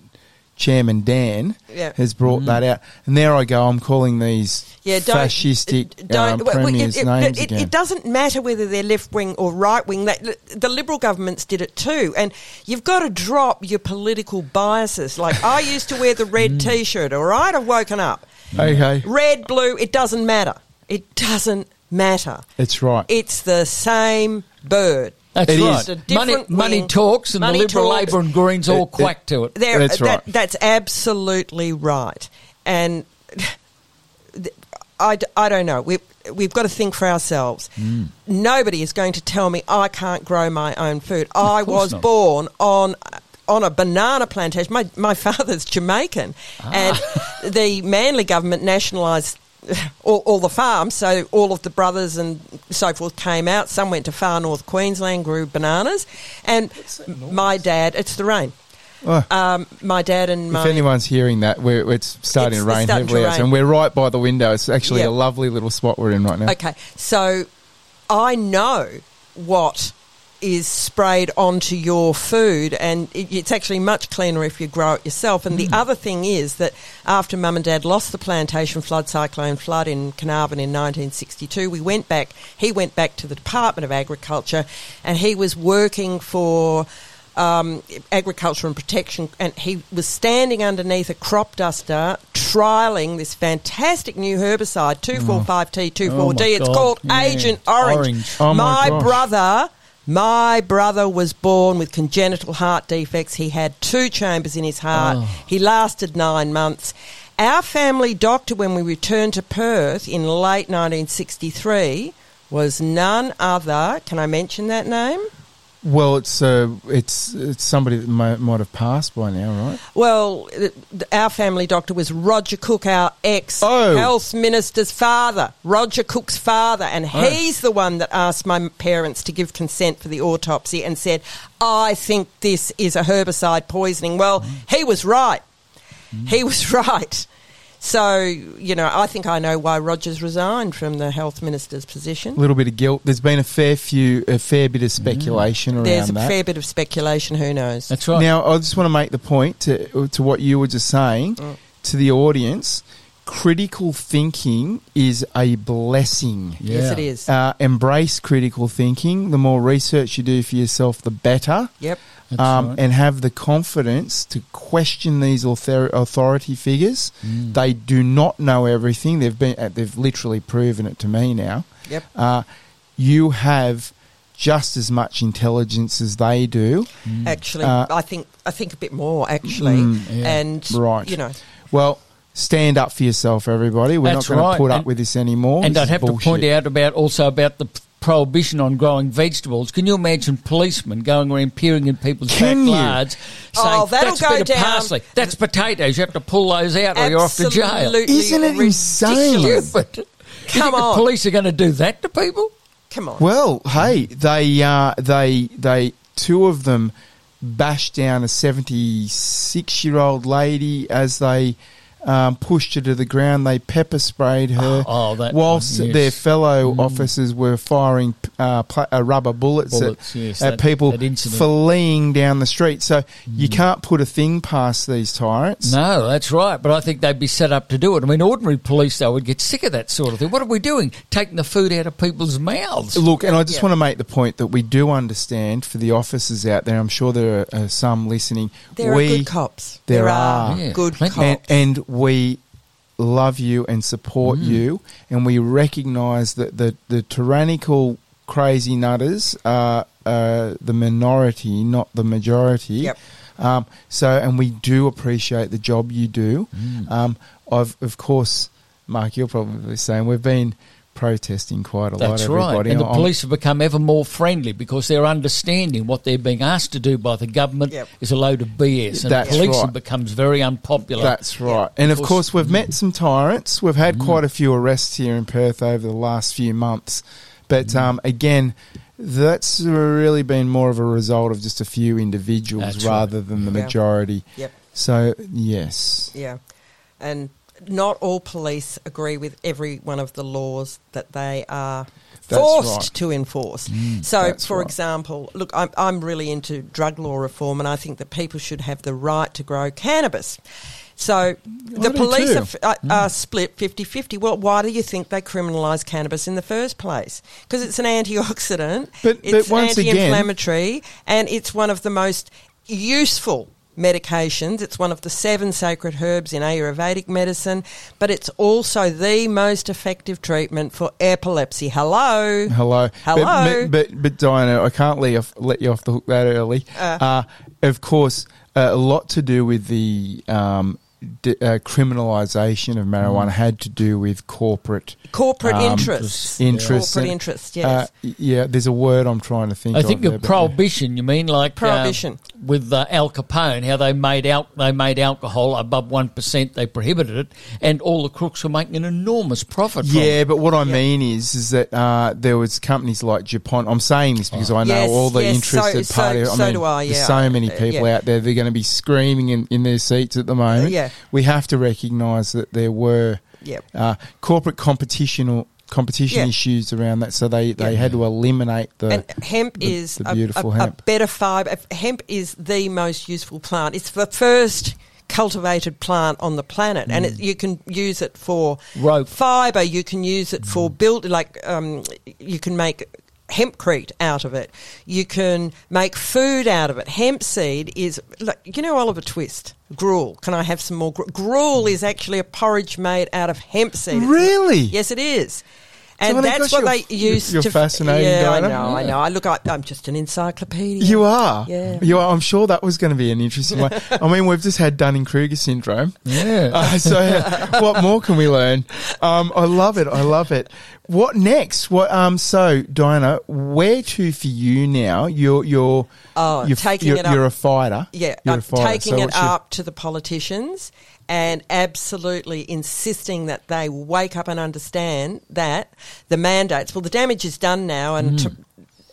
Speaker 1: Chairman Dan
Speaker 3: Yeah.
Speaker 1: has brought that out, and there I go. I'm calling these
Speaker 3: Yeah, don't,
Speaker 1: fascistic
Speaker 3: don't-
Speaker 1: um,
Speaker 3: well,
Speaker 1: premiers
Speaker 3: it, it-
Speaker 1: names
Speaker 3: it,
Speaker 1: again.
Speaker 3: It doesn't matter whether they're left wing or right wing. That the Liberal governments did it too, and you've got to drop your political biases. Like I used to wear the red
Speaker 1: Mm.
Speaker 3: T-shirt. All right, I've woken up.
Speaker 1: okay,
Speaker 3: Red, blue, it doesn't matter. It doesn't matter.
Speaker 1: it's right.
Speaker 3: It's the same bird.
Speaker 2: That's
Speaker 1: It
Speaker 2: right.
Speaker 1: is.
Speaker 2: Money,
Speaker 3: different
Speaker 2: money talks, and
Speaker 3: Money
Speaker 2: the Liberal,
Speaker 3: talks.
Speaker 2: Labor, and Greens all
Speaker 1: It- it-
Speaker 2: quack to it.
Speaker 3: There,
Speaker 1: That's
Speaker 3: that-
Speaker 1: right.
Speaker 3: That's absolutely right. And I, I, d- I don't know. We've, we've got to think for ourselves.
Speaker 2: Mm.
Speaker 3: Nobody is going to tell me I can't grow my own food. I was
Speaker 2: not.
Speaker 3: born on on a banana plantation. My, my father's Jamaican.
Speaker 2: Ah.
Speaker 3: And [laughs] the Manley government nationalised [laughs] all, all the farms, so all of the brothers and so forth came out. Some went to far north Queensland, grew bananas. And my dad, it's the rain.
Speaker 1: Oh.
Speaker 3: um, my dad and my If
Speaker 1: anyone's hearing that, we're, it's starting
Speaker 3: It's
Speaker 1: to rain
Speaker 3: starting to
Speaker 1: heavily, out,
Speaker 3: rain.
Speaker 1: and we're right by the window. It's actually
Speaker 3: Yeah.
Speaker 1: a lovely little spot we're in right now.
Speaker 3: Okay, so I know what is sprayed onto your food, and it, it's actually much cleaner if you grow it yourself. And the other thing is that after Mum and Dad lost the plantation flood, cyclone flood in Carnarvon in 1962, we went back. He went back to the Department of Agriculture, and he was working for. Um, agriculture and protection, and he was standing underneath a crop duster, trialing this fantastic new herbicide, 245T, 24D.
Speaker 2: Oh,
Speaker 3: it's
Speaker 2: God.
Speaker 3: called
Speaker 2: Yeah.
Speaker 3: Agent Orange.
Speaker 2: Orange.
Speaker 1: Oh, my
Speaker 3: my brother, my brother was born with congenital heart defects. He had two chambers in his heart.
Speaker 2: Oh.
Speaker 3: He lasted nine months. Our family doctor, when we returned to Perth in late 1963, was none other. Can I mention that name?
Speaker 1: Well, it's uh, it's it's somebody that might, might have passed by now, right?
Speaker 3: Well, our family doctor was Roger Cook, our ex
Speaker 1: Oh.
Speaker 3: health minister's father, Roger Cook's father, and
Speaker 1: Oh.
Speaker 3: he's the one that asked my parents to give consent for the autopsy and said, "I think this is a herbicide poisoning." Well, he was right. He was [laughs] right. So, you know, I think I know why Rogers resigned from the health minister's position.
Speaker 1: A little bit of guilt. There's been a fair few, a fair bit of speculation around
Speaker 3: There's a
Speaker 1: that.
Speaker 3: fair bit of speculation. Who knows?
Speaker 2: That's right.
Speaker 1: Now, I just want to make the point to to what you were just saying
Speaker 3: Mm.
Speaker 1: to the audience. Critical thinking is a blessing.
Speaker 3: Yes, it is.
Speaker 1: Uh, embrace critical thinking. The more research you do for yourself, the better.
Speaker 3: yep.
Speaker 2: That's
Speaker 1: um,
Speaker 2: right.
Speaker 1: and have the confidence to question these author- authority figures.
Speaker 2: Mm.
Speaker 1: They do not know everything. They've been uh, they've literally proven it to me now.
Speaker 3: Yep.
Speaker 1: Uh, you have just as much intelligence as they do.
Speaker 3: Actually,
Speaker 1: Uh,
Speaker 3: I think I think a bit more actually,
Speaker 1: Mm,
Speaker 2: yeah.
Speaker 3: and
Speaker 1: Right.
Speaker 3: you know,
Speaker 1: Well, stand up for yourself, everybody. We're
Speaker 2: That's
Speaker 1: not going
Speaker 2: right.
Speaker 1: to put up
Speaker 2: And-
Speaker 1: with this anymore.
Speaker 2: And
Speaker 1: This
Speaker 2: I'd
Speaker 1: is
Speaker 2: have to point out about also about the prohibition on growing vegetables. Can you imagine policemen going around peering in people's
Speaker 1: Can you?
Speaker 2: backyards
Speaker 3: Oh, that'll
Speaker 2: that's
Speaker 3: go
Speaker 2: a bit of
Speaker 3: down."
Speaker 2: parsley, that's potatoes. You have to pull those out, or you're off to jail.
Speaker 1: Isn't it insane?
Speaker 3: ridiculous.
Speaker 2: Stupid. You
Speaker 3: Come
Speaker 2: think the
Speaker 3: on.
Speaker 2: police are going to do that to people?
Speaker 3: Come on,
Speaker 1: Well, hey, they uh, they they two of them bashed down a seventy-six-year-old lady as they um, pushed her to the ground. They pepper sprayed her. [gasps]
Speaker 2: Oh, that
Speaker 1: whilst
Speaker 2: one, yes.
Speaker 1: their fellow officers were firing uh, pla- uh, rubber bullets,
Speaker 2: Bullets,
Speaker 1: at,
Speaker 2: yes,
Speaker 1: at
Speaker 2: that-
Speaker 1: people
Speaker 2: that
Speaker 1: fleeing down the street. So you can't put a thing past these tyrants.
Speaker 2: No, that's right. But I think they'd be set up to do it. I mean, ordinary police, though, would get sick of that sort of thing. What are we doing? Taking the food out of people's mouths.
Speaker 1: Look, and I just
Speaker 3: Yeah.
Speaker 1: want to make the point that we do understand for the officers out there. I'm sure there are uh, some listening.
Speaker 3: there
Speaker 1: we,
Speaker 3: are good cops.
Speaker 1: there
Speaker 3: There,
Speaker 1: are.
Speaker 3: are,
Speaker 2: Yeah,
Speaker 3: good cops.
Speaker 1: and, and we love you and support
Speaker 3: Mm.
Speaker 1: you, and we recognise that the, the tyrannical crazy nutters are uh, the minority, not the majority.
Speaker 3: Yep.
Speaker 1: Um, so, and we do appreciate the job you do.
Speaker 2: Mm.
Speaker 1: Um, I've, of course, Mark, you're probably saying we've been protesting quite a
Speaker 2: That's
Speaker 1: lot.
Speaker 2: That's right.
Speaker 1: Everybody,
Speaker 2: And the
Speaker 1: I'm-
Speaker 2: police have become ever more friendly because they're understanding what they're being asked to do by the government
Speaker 3: Yep.
Speaker 2: is a load of BS. And
Speaker 1: That's
Speaker 2: policing
Speaker 1: right.
Speaker 2: becomes very unpopular.
Speaker 1: That's right. And of
Speaker 2: Because-
Speaker 1: course, we've met some tyrants. We've had
Speaker 2: Mm.
Speaker 1: quite a few arrests here in Perth over the last few months. But
Speaker 2: Mm.
Speaker 1: um, again, that's really been more of a result of just a few individuals
Speaker 2: That's right.
Speaker 1: rather than the
Speaker 3: Yeah.
Speaker 1: majority.
Speaker 3: Yep.
Speaker 1: So, yes.
Speaker 3: Yeah, and not all police agree with every one of the laws that they are
Speaker 1: That's
Speaker 3: forced
Speaker 1: right.
Speaker 3: to enforce. Mm,
Speaker 1: so,
Speaker 3: for
Speaker 1: right.
Speaker 3: example, look, I'm, I'm really into drug law reform, and I think that people should have the right to grow cannabis. So the police
Speaker 1: are,
Speaker 3: are, mm. are split 50 50. Well, why do you think they criminalise cannabis in the first place? Because it's an antioxidant,
Speaker 1: But- but
Speaker 3: it's
Speaker 1: once
Speaker 3: anti inflammatory, and it's one of the most useful medications. It's one of the seven sacred herbs in Ayurvedic medicine, but it's also the most effective treatment for epilepsy. Hello.
Speaker 1: Hello.
Speaker 3: Hello.
Speaker 1: But, but, but, Diana, I can't let you off, let you off the hook that early.
Speaker 3: Uh.
Speaker 1: Uh, of course, uh, a lot to do with the um, d- uh, criminalisation of marijuana
Speaker 2: Mm.
Speaker 1: had to do with corporate
Speaker 3: Corporate
Speaker 1: Um,
Speaker 3: interests.
Speaker 1: interests.
Speaker 3: Corporate interests,
Speaker 1: uh,
Speaker 3: yes.
Speaker 1: y- yeah, there's a word I'm trying to think
Speaker 2: I
Speaker 1: of.
Speaker 2: think
Speaker 1: there,
Speaker 2: of
Speaker 1: but-
Speaker 2: prohibition. You mean like uh,
Speaker 3: Prohibition.
Speaker 2: with uh, Al Capone? How they made out they made alcohol above one percent. They prohibited it, and all the crooks were making an enormous profit. from
Speaker 1: Yeah, but what I mean is, is that uh, there was companies like DuPont. I'm saying this because I know
Speaker 3: Yes,
Speaker 1: all the
Speaker 3: yes,
Speaker 1: interested
Speaker 3: so-
Speaker 1: parties.
Speaker 3: so-
Speaker 1: I
Speaker 3: so do I,
Speaker 1: There's
Speaker 3: yeah.
Speaker 1: so many
Speaker 3: Uh,
Speaker 1: people
Speaker 3: yeah.
Speaker 1: out there. They're going to be screaming in, in their seats at the moment.
Speaker 3: yeah.
Speaker 1: We have to recognise that there were
Speaker 3: Yep.
Speaker 1: uh, corporate competition or competition
Speaker 3: Yeah.
Speaker 1: issues around that, so they, they had to eliminate the.
Speaker 3: and hemp
Speaker 1: the-
Speaker 3: is
Speaker 1: the
Speaker 3: a-
Speaker 1: beautiful
Speaker 3: a,
Speaker 1: hemp.
Speaker 3: a better fibre. Hemp is the most useful plant. It's the first cultivated plant on the planet, and it, you can use it for
Speaker 2: Rope.
Speaker 3: fibre. You can use it for build, like um, you can make hempcrete out of it. You can make food out of it. Hemp seed is, like, you know, Oliver Twist. Gruel. Can I have some more? Gru- Gruel is actually a porridge made out of hemp seed.
Speaker 1: Really?
Speaker 3: Yes, it is. And that's what
Speaker 1: you're-
Speaker 3: they use
Speaker 1: you're
Speaker 3: to.
Speaker 1: fascinating,
Speaker 3: Yeah, I
Speaker 1: Diana.
Speaker 3: know, I know. I look, I, I'm just an encyclopedia.
Speaker 1: You are.
Speaker 3: Yeah.
Speaker 1: You are. I'm sure that was going to be an interesting one. [laughs] I mean, we've just had Dunning Kruger syndrome.
Speaker 2: yeah.
Speaker 1: Uh, so, [laughs] what more can we learn? Um, I love it. I love it. What next? What? Um. So, Diana, where to for you now? You're you're
Speaker 3: Oh,
Speaker 1: you're,
Speaker 3: taking
Speaker 1: you're,
Speaker 3: it up.
Speaker 1: you're a fighter.
Speaker 3: Yeah,
Speaker 1: you're
Speaker 3: I'm
Speaker 1: a fighter.
Speaker 3: taking
Speaker 1: So
Speaker 3: it
Speaker 1: your-
Speaker 3: up to the politicians and absolutely insisting that they wake up and understand that the mandates. Well, the damage is done now, and.
Speaker 1: Mm.
Speaker 3: To,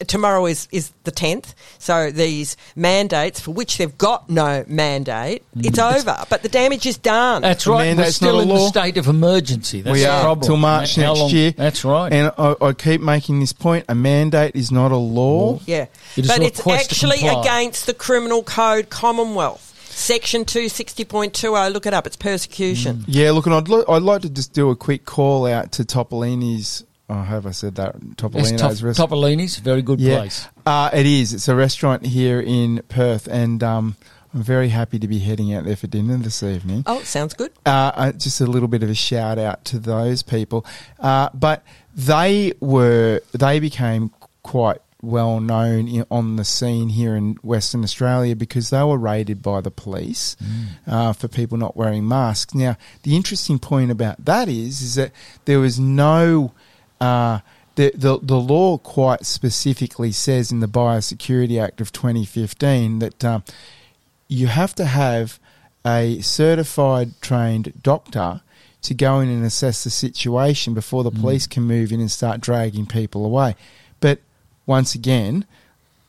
Speaker 3: Tomorrow is, is the 10th, so these mandates for which they've got no mandate,
Speaker 1: Mm.
Speaker 3: it's over. But the damage is done.
Speaker 2: That's
Speaker 1: The
Speaker 2: right. We're still
Speaker 1: not a
Speaker 2: in the state of emergency. That's
Speaker 1: we
Speaker 2: the
Speaker 1: are
Speaker 2: problem.
Speaker 1: till March
Speaker 2: How
Speaker 1: next
Speaker 2: long-
Speaker 1: year.
Speaker 2: That's right.
Speaker 1: And I, I keep making this point: a mandate is not a law.
Speaker 3: Yeah.
Speaker 2: It is
Speaker 3: but it's actually against the Criminal Code Commonwealth. Section 260.20, look it up, it's persecution.
Speaker 1: Yeah, look, and I'd, lo- I'd like to just do a quick call out to Topolini's. Oh, have I said that?
Speaker 2: It's
Speaker 1: Topolino's
Speaker 2: top,
Speaker 1: restaurant.
Speaker 2: Topolini's, very good
Speaker 1: Yeah,
Speaker 2: place.
Speaker 1: uh, it is. It's a restaurant here in Perth, and um, I'm very happy to be heading out there for dinner this evening.
Speaker 3: Oh, sounds good.
Speaker 1: Uh, uh, just a little bit of a shout out to those people. Uh, but they were they became quite well known in, on the scene here in Western Australia because they were raided by the police uh, for people not wearing masks. Now, the interesting point about that is is that there was no uh, the, the the law quite specifically says in the Biosecurity Act of 2015 that um, you have to have a certified trained doctor to go in and assess the situation before the police can move in and start dragging people away. Once again,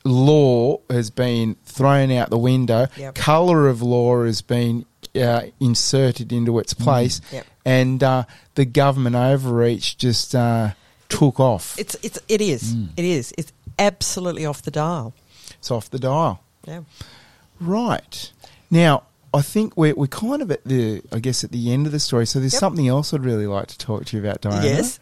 Speaker 1: law has been thrown out the window.
Speaker 3: Yep.
Speaker 1: Colour of law has been uh, inserted into its place,
Speaker 3: Yep.
Speaker 1: and uh, the government overreach just uh, took off.
Speaker 3: It's, it's, it is. It is. It's absolutely off the dial.
Speaker 1: It's off the dial.
Speaker 3: Yeah.
Speaker 1: Right. Now, I think we're, we're kind of at the, I guess, at the end of the story. So there's
Speaker 3: Yep.
Speaker 1: something else I'd really like to talk to you about, Diana.
Speaker 3: Yes.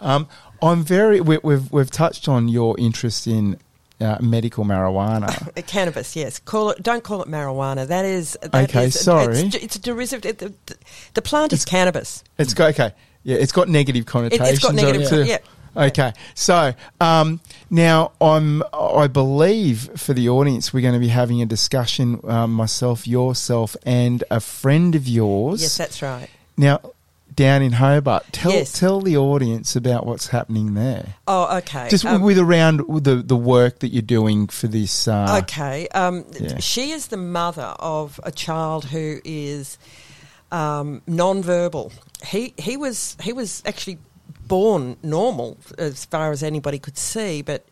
Speaker 1: Um, I'm very, we, we've, we've touched on your interest in uh, medical marijuana. [laughs]
Speaker 3: Uh, Cannabis, yes. Call it. Don't call it marijuana. That is. That
Speaker 1: Okay,
Speaker 3: is-
Speaker 1: sorry.
Speaker 3: It's, it's a derivative. it- the, the, plant is cannabis.
Speaker 1: it's got, okay. Yeah, it's got negative connotations.
Speaker 3: it's got negative.
Speaker 1: too.
Speaker 3: Yeah.
Speaker 1: Okay, so um, now I'm. I believe for the audience, we're going to be having a discussion. Um, myself, yourself, and a friend of yours.
Speaker 3: Yes, that's right.
Speaker 1: Now, down in Hobart, tell
Speaker 3: Yes.
Speaker 1: tell the audience about what's happening there.
Speaker 3: Oh, okay.
Speaker 1: Just
Speaker 3: Um,
Speaker 1: with around with the the work that you're doing for this. Uh,
Speaker 3: Okay. Um,
Speaker 1: Yeah.
Speaker 3: She is the mother of a child who is um, non-verbal. He he was he was actually born normal as far as anybody could see, but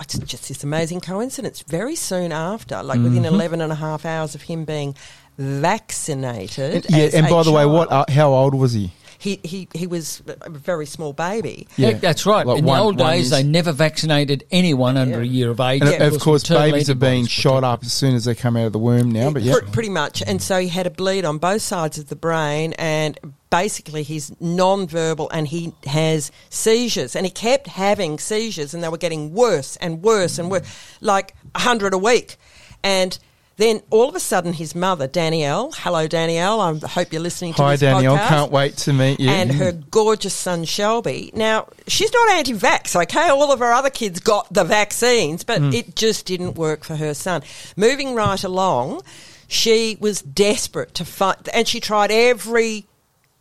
Speaker 3: it's just this amazing coincidence. Very soon after, like within
Speaker 1: Mm-hmm.
Speaker 3: 11 and a half hours of him being vaccinated.
Speaker 1: And, yeah, and
Speaker 3: a
Speaker 1: by the way, what? Uh, how old was he?
Speaker 3: he, he, he was a very small baby.
Speaker 1: Yeah.
Speaker 2: Heck, that's right.
Speaker 1: Like
Speaker 2: In
Speaker 1: one-
Speaker 2: the old days,
Speaker 1: is-
Speaker 2: they never vaccinated anyone under a year of age.
Speaker 1: And
Speaker 3: Yeah.
Speaker 1: of course,
Speaker 2: maternal
Speaker 1: babies are being
Speaker 2: antibodies
Speaker 1: shot up as soon as they come out of the womb now. But yeah,
Speaker 3: Pr- pretty much. And so he had a bleed on both sides of the brain, and basically he's non-verbal and he has seizures, and he kept having seizures, and they were getting worse and worse and worse, like a hundred a week, and. Then all of a sudden, his mother, Danielle, hello Danielle, I hope you're listening to
Speaker 1: hi
Speaker 3: this
Speaker 1: Danielle,
Speaker 3: podcast
Speaker 1: can't wait to meet you.
Speaker 3: and her gorgeous son Shelby. Now, she's not anti vax, okay? All of her other kids got the vaccines, but
Speaker 1: Hmm.
Speaker 3: it just didn't work for her son. Moving right along, She was desperate to find, and she tried every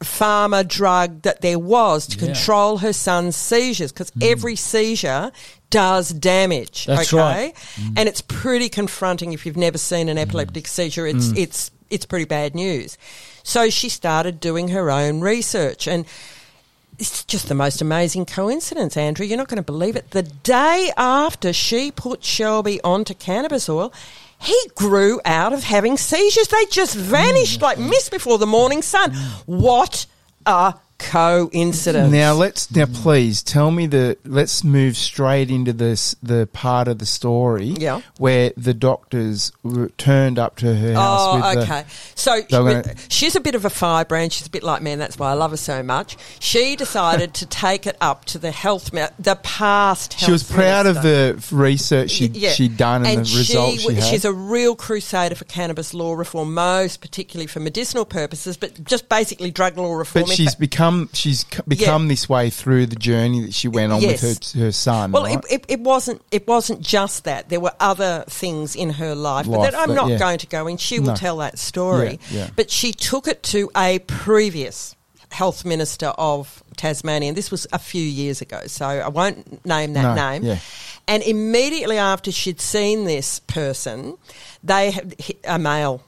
Speaker 3: pharma drug that there was to
Speaker 2: Yeah.
Speaker 3: control her son's seizures because mm. every seizure does damage.
Speaker 2: That's
Speaker 3: okay,
Speaker 2: right.
Speaker 3: and it's pretty confronting if you've never seen an epileptic mm. seizure. It's mm. it's it's pretty bad news. So she started doing her own research and. It's just the most amazing coincidence, Andrew. You're not going to believe it. The day after she put Shelby onto cannabis oil, he grew out of having seizures. They just vanished like mist before the morning sun. What a coincidence.
Speaker 1: Now let's now please tell me the let's move straight into this the part of the story
Speaker 3: Yeah.
Speaker 1: where the doctors were turned up to her house
Speaker 3: Oh,
Speaker 1: with the-
Speaker 3: okay. So
Speaker 1: gonna-
Speaker 3: she's a bit of a firebrand. She's a bit like me, and that's why I love her so much. She decided to take it up to the health, the past. Health
Speaker 1: she was proud
Speaker 3: minister.
Speaker 1: of the research she'd,
Speaker 3: Yeah.
Speaker 1: she'd done and, the
Speaker 3: she
Speaker 1: results she had.
Speaker 3: She's a real crusader for cannabis law reform, most particularly for medicinal purposes, but just basically drug law reform.
Speaker 1: but she's
Speaker 3: fact-
Speaker 1: become she's become this way through the journey that she went on
Speaker 3: Yes.
Speaker 1: with her her son.
Speaker 3: Well,
Speaker 1: right?
Speaker 3: it, it, it wasn't. It wasn't just that. There were other things in her life, but
Speaker 1: Life
Speaker 3: that I'm
Speaker 1: that-
Speaker 3: not
Speaker 1: yeah.
Speaker 3: going to go in. She will
Speaker 1: No.
Speaker 3: tell that story.
Speaker 1: Yeah, yeah.
Speaker 3: But she took it to a previous health minister of Tasmania. And this was a few years ago, so I won't name that
Speaker 1: No,
Speaker 3: name.
Speaker 1: yeah.
Speaker 3: And immediately after she'd seen this person, they had, a male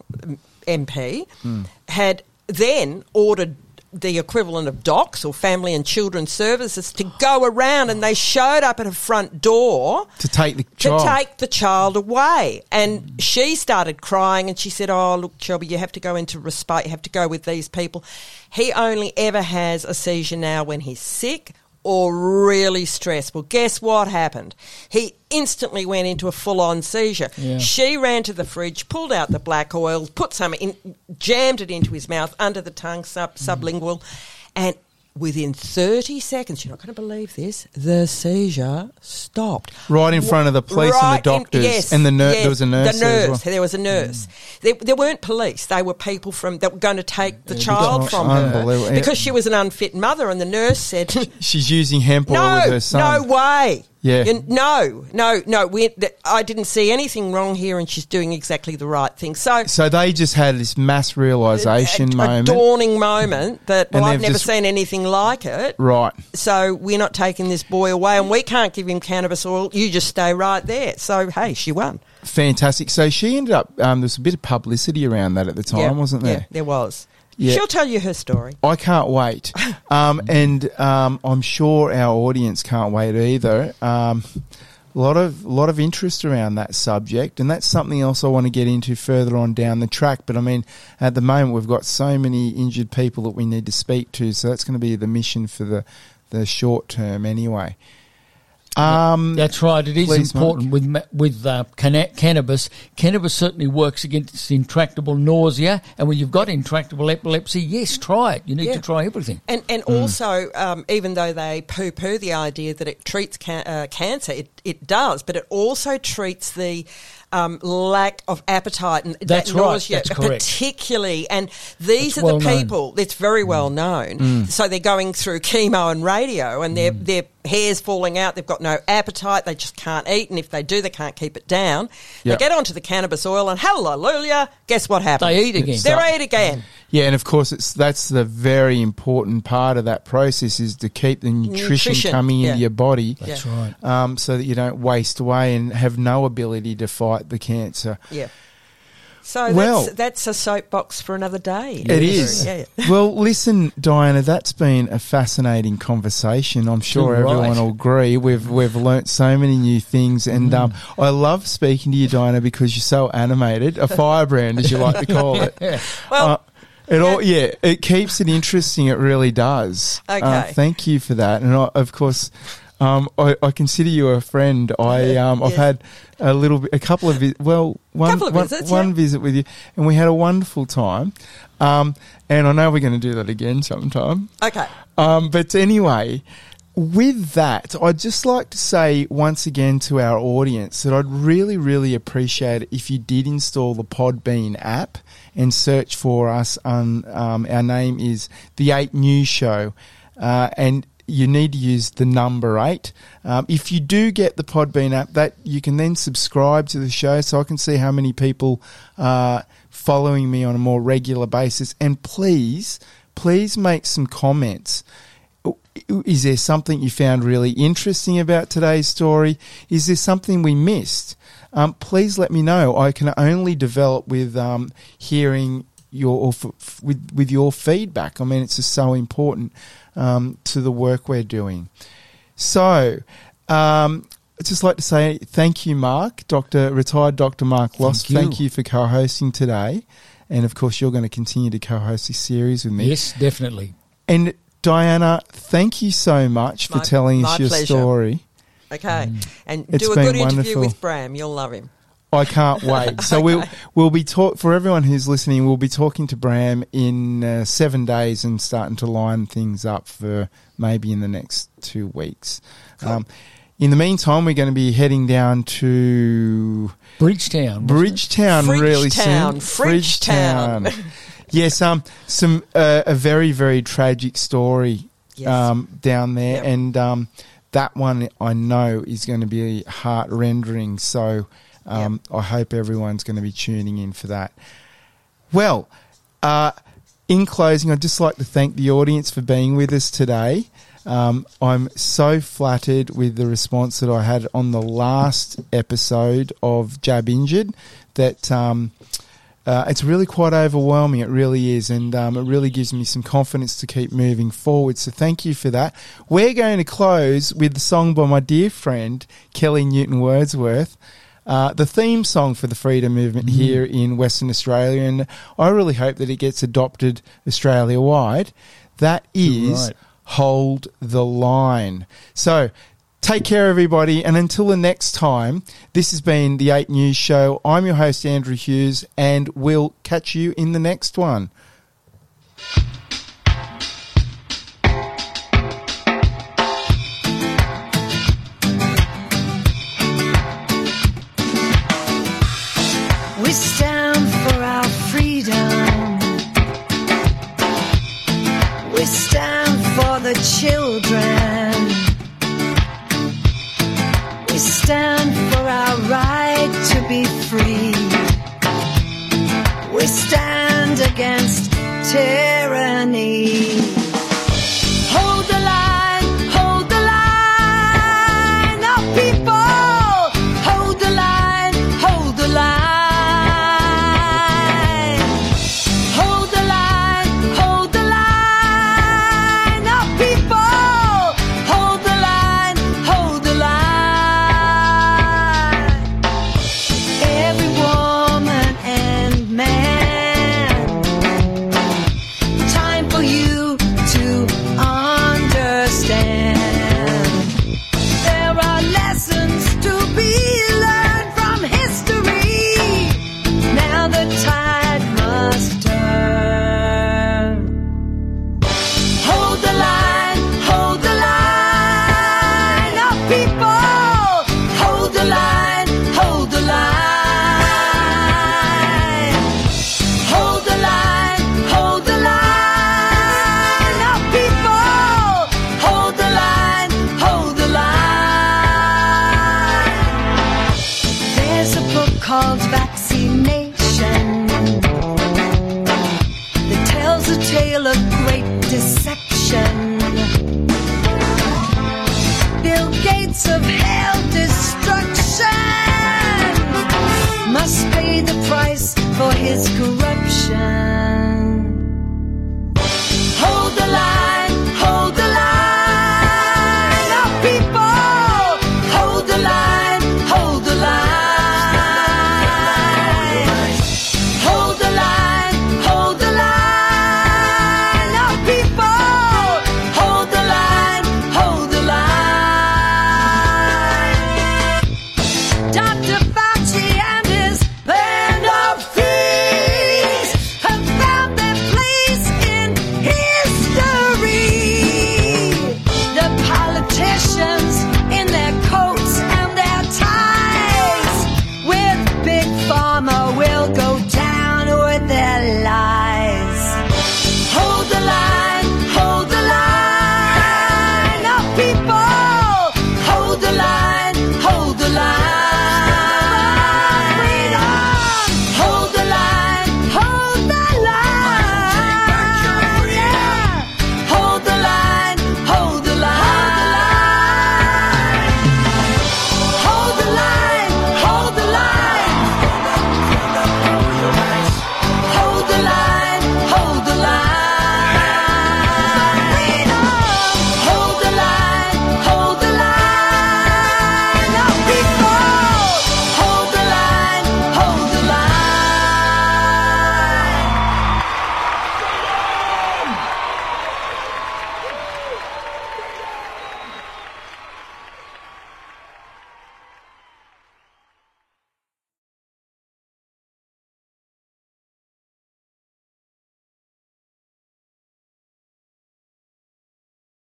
Speaker 3: MP
Speaker 1: Hmm.
Speaker 3: had then ordered the equivalent of docs or family and children's services to go around and they showed up at her front door
Speaker 1: to take the
Speaker 3: to
Speaker 1: child.
Speaker 3: take the child away. And she started crying and she said, Oh, look, Shelby, you have to go into respite. You have to go with these people. He only ever has a seizure now when he's sick or really stressed. Well, guess what happened? He instantly went into a full on seizure.
Speaker 2: Yeah.
Speaker 3: She ran to the fridge, pulled out the black oil, put some in, jammed it into his mouth, under the tongue, sub, sublingual, and within 30 seconds, you're not going to believe this, the seizure stopped.
Speaker 1: Right in front of the police and the
Speaker 3: Right in-
Speaker 1: doctors
Speaker 3: yes,
Speaker 1: and the nurse,
Speaker 3: yes,
Speaker 1: there was a nurse
Speaker 3: The
Speaker 1: there as well.
Speaker 3: There was a nurse. Hmm. There, there weren't police. They were people from that were going to take the
Speaker 1: Yeah,
Speaker 3: child from her because she was an unfit mother, and the nurse said, [laughs]
Speaker 1: She's using hemp oil
Speaker 3: "No,
Speaker 1: with her son.
Speaker 3: no way."
Speaker 1: Yeah.
Speaker 3: You- no, no, no. We, th- I didn't see anything wrong here, and she's doing exactly the right thing. So,
Speaker 1: So they just had this mass realization
Speaker 3: a, a
Speaker 1: moment.
Speaker 3: dawning moment that well, I've never
Speaker 1: just-
Speaker 3: seen anything like it.
Speaker 1: right.
Speaker 3: So we're not taking this boy away, and we can't give him cannabis oil. You just stay right there. So hey, she won.
Speaker 1: Fantastic. So she ended up, um, there was a bit of publicity around that at the time,
Speaker 3: yeah,
Speaker 1: wasn't
Speaker 3: Yeah,
Speaker 1: there?
Speaker 3: there was.
Speaker 1: Yeah.
Speaker 3: She'll tell you her story.
Speaker 1: I can't wait. [laughs] Um, and um, I'm sure our audience can't wait either. Um, a lot of lot of interest around that subject, and that's something else I want to get into further on down the track. But I mean, at the moment we've got so many injured people that we need to speak to, so that's going to be the mission for the the short term anyway. Um,
Speaker 2: That's right. It is
Speaker 1: Please,
Speaker 2: important with with uh, canna- cannabis. Cannabis certainly works against intractable nausea, and when you've got intractable epilepsy, yes, try it. You need
Speaker 3: Yeah.
Speaker 2: to try everything.
Speaker 3: And and
Speaker 1: Mm.
Speaker 3: also, um, even though they poo poo the idea that it treats ca- uh, cancer, it, it does, but it also treats the um, lack of appetite and
Speaker 2: That's
Speaker 3: that
Speaker 2: right,
Speaker 3: nausea,
Speaker 2: that's correct.
Speaker 3: particularly. And these
Speaker 2: That's
Speaker 3: are
Speaker 2: well
Speaker 3: the
Speaker 2: known.
Speaker 3: people. It's very well known. So they're going through chemo and radio, and their their hair's falling out. They've got no appetite. They just can't eat, and if they do, they can't keep it down.
Speaker 1: Yep.
Speaker 3: They get onto the cannabis oil, and hallelujah, guess what happens?
Speaker 2: They eat again.
Speaker 3: They eat again.
Speaker 1: Yeah, and of course, it's that's the very important part of that process is to keep the nutrition,
Speaker 3: Nutrition,
Speaker 1: coming
Speaker 3: yeah.
Speaker 1: into your body,
Speaker 2: That's
Speaker 3: Yeah.
Speaker 2: right.
Speaker 1: um, so that you don't waste away and have no ability to fight the cancer.
Speaker 3: Yeah. So
Speaker 1: Well-
Speaker 3: that's, that's a soapbox for another day.
Speaker 1: It is.
Speaker 3: Yeah. [laughs]
Speaker 1: well, listen, Diana, that's been a fascinating conversation. I'm sure
Speaker 2: right.
Speaker 1: everyone will agree. We've we've learnt so many new things, and um, I love speaking to you, Diana, because you're so animated, a firebrand, as you like to call it. [laughs]
Speaker 3: Well,
Speaker 1: Uh, it all, yeah, it keeps it interesting. It really does. Uh,
Speaker 3: Okay.
Speaker 1: thank you for that, and I, of course. Um, I, I consider you a friend. I um, I've had a little, bit, a couple of, vi- well, one,
Speaker 3: of
Speaker 1: one-
Speaker 3: visits,
Speaker 1: one
Speaker 3: yeah.
Speaker 1: visit with you, and we had a wonderful time. Um, and I know we're going to do that again sometime.
Speaker 3: okay.
Speaker 1: Um, but anyway, with that, I'd just like to say once again to our audience that I'd really, really appreciate it if you did install the Podbean app and search for us on um, our name is the Eight News Show, uh, and you need to use the number eight. Um, if you do get the Podbean app, that you can then subscribe to the show, so I can see how many people are following me on a more regular basis. And please, please make some comments. Is there something you found really interesting about today's story? Is there something we missed? Um, please let me know. I can only develop with um, hearing your or f- with with your feedback. I mean, it's just so important um, to the work we're doing. So, um, I'd just like to say thank you, Mark, Doctor retired Doctor Mark Loss.
Speaker 2: Thank you.
Speaker 1: Thank you for co-hosting today, and of course, you're going to continue to co-host this series with me.
Speaker 2: Yes, definitely.
Speaker 1: And Diana, thank you so much for telling us your
Speaker 3: pleasure.
Speaker 1: story.
Speaker 3: Okay, and
Speaker 1: It's
Speaker 3: do a
Speaker 1: been
Speaker 3: good interview with Bram. You'll love him.
Speaker 1: I can't wait. So [laughs] we'll we'll be talk for everyone who's listening. We'll be talking to Bram in uh, seven days and starting to line things up for maybe in the next two weeks. Um, in the meantime, we're going to be heading down to
Speaker 2: Bridgetown. wasn't?
Speaker 1: Bridgetown really
Speaker 3: Fridgetown,
Speaker 1: soon.
Speaker 3: Fridgetown.
Speaker 1: Fridgetown. yes, um, some uh, a very very tragic story
Speaker 3: Yes.
Speaker 1: um, down there,
Speaker 3: Yep.
Speaker 1: and um, that one I know is going to be heart rendering. So um, I hope everyone's going to be tuning in for that. Well, uh, in closing, I'd just like to thank the audience for being with us today. Um, I'm so flattered with the response that I had on the last episode of Jab Injured that um, uh, it's really quite overwhelming. It really is. And um, it really gives me some confidence to keep moving forward. So thank you for that. We're going to close with the song by my dear friend, Kelly Newton Wordsworth. Uh, the theme song for the freedom movement here in Western Australia, and I really hope that it gets adopted Australia wide. That is
Speaker 2: right.
Speaker 1: Hold the Line. So, take care, everybody, and until the next time, this has been the 8 News Show. I'm your host, Andrew Hughes, and we'll catch you in the next one.
Speaker 4: Tyranny.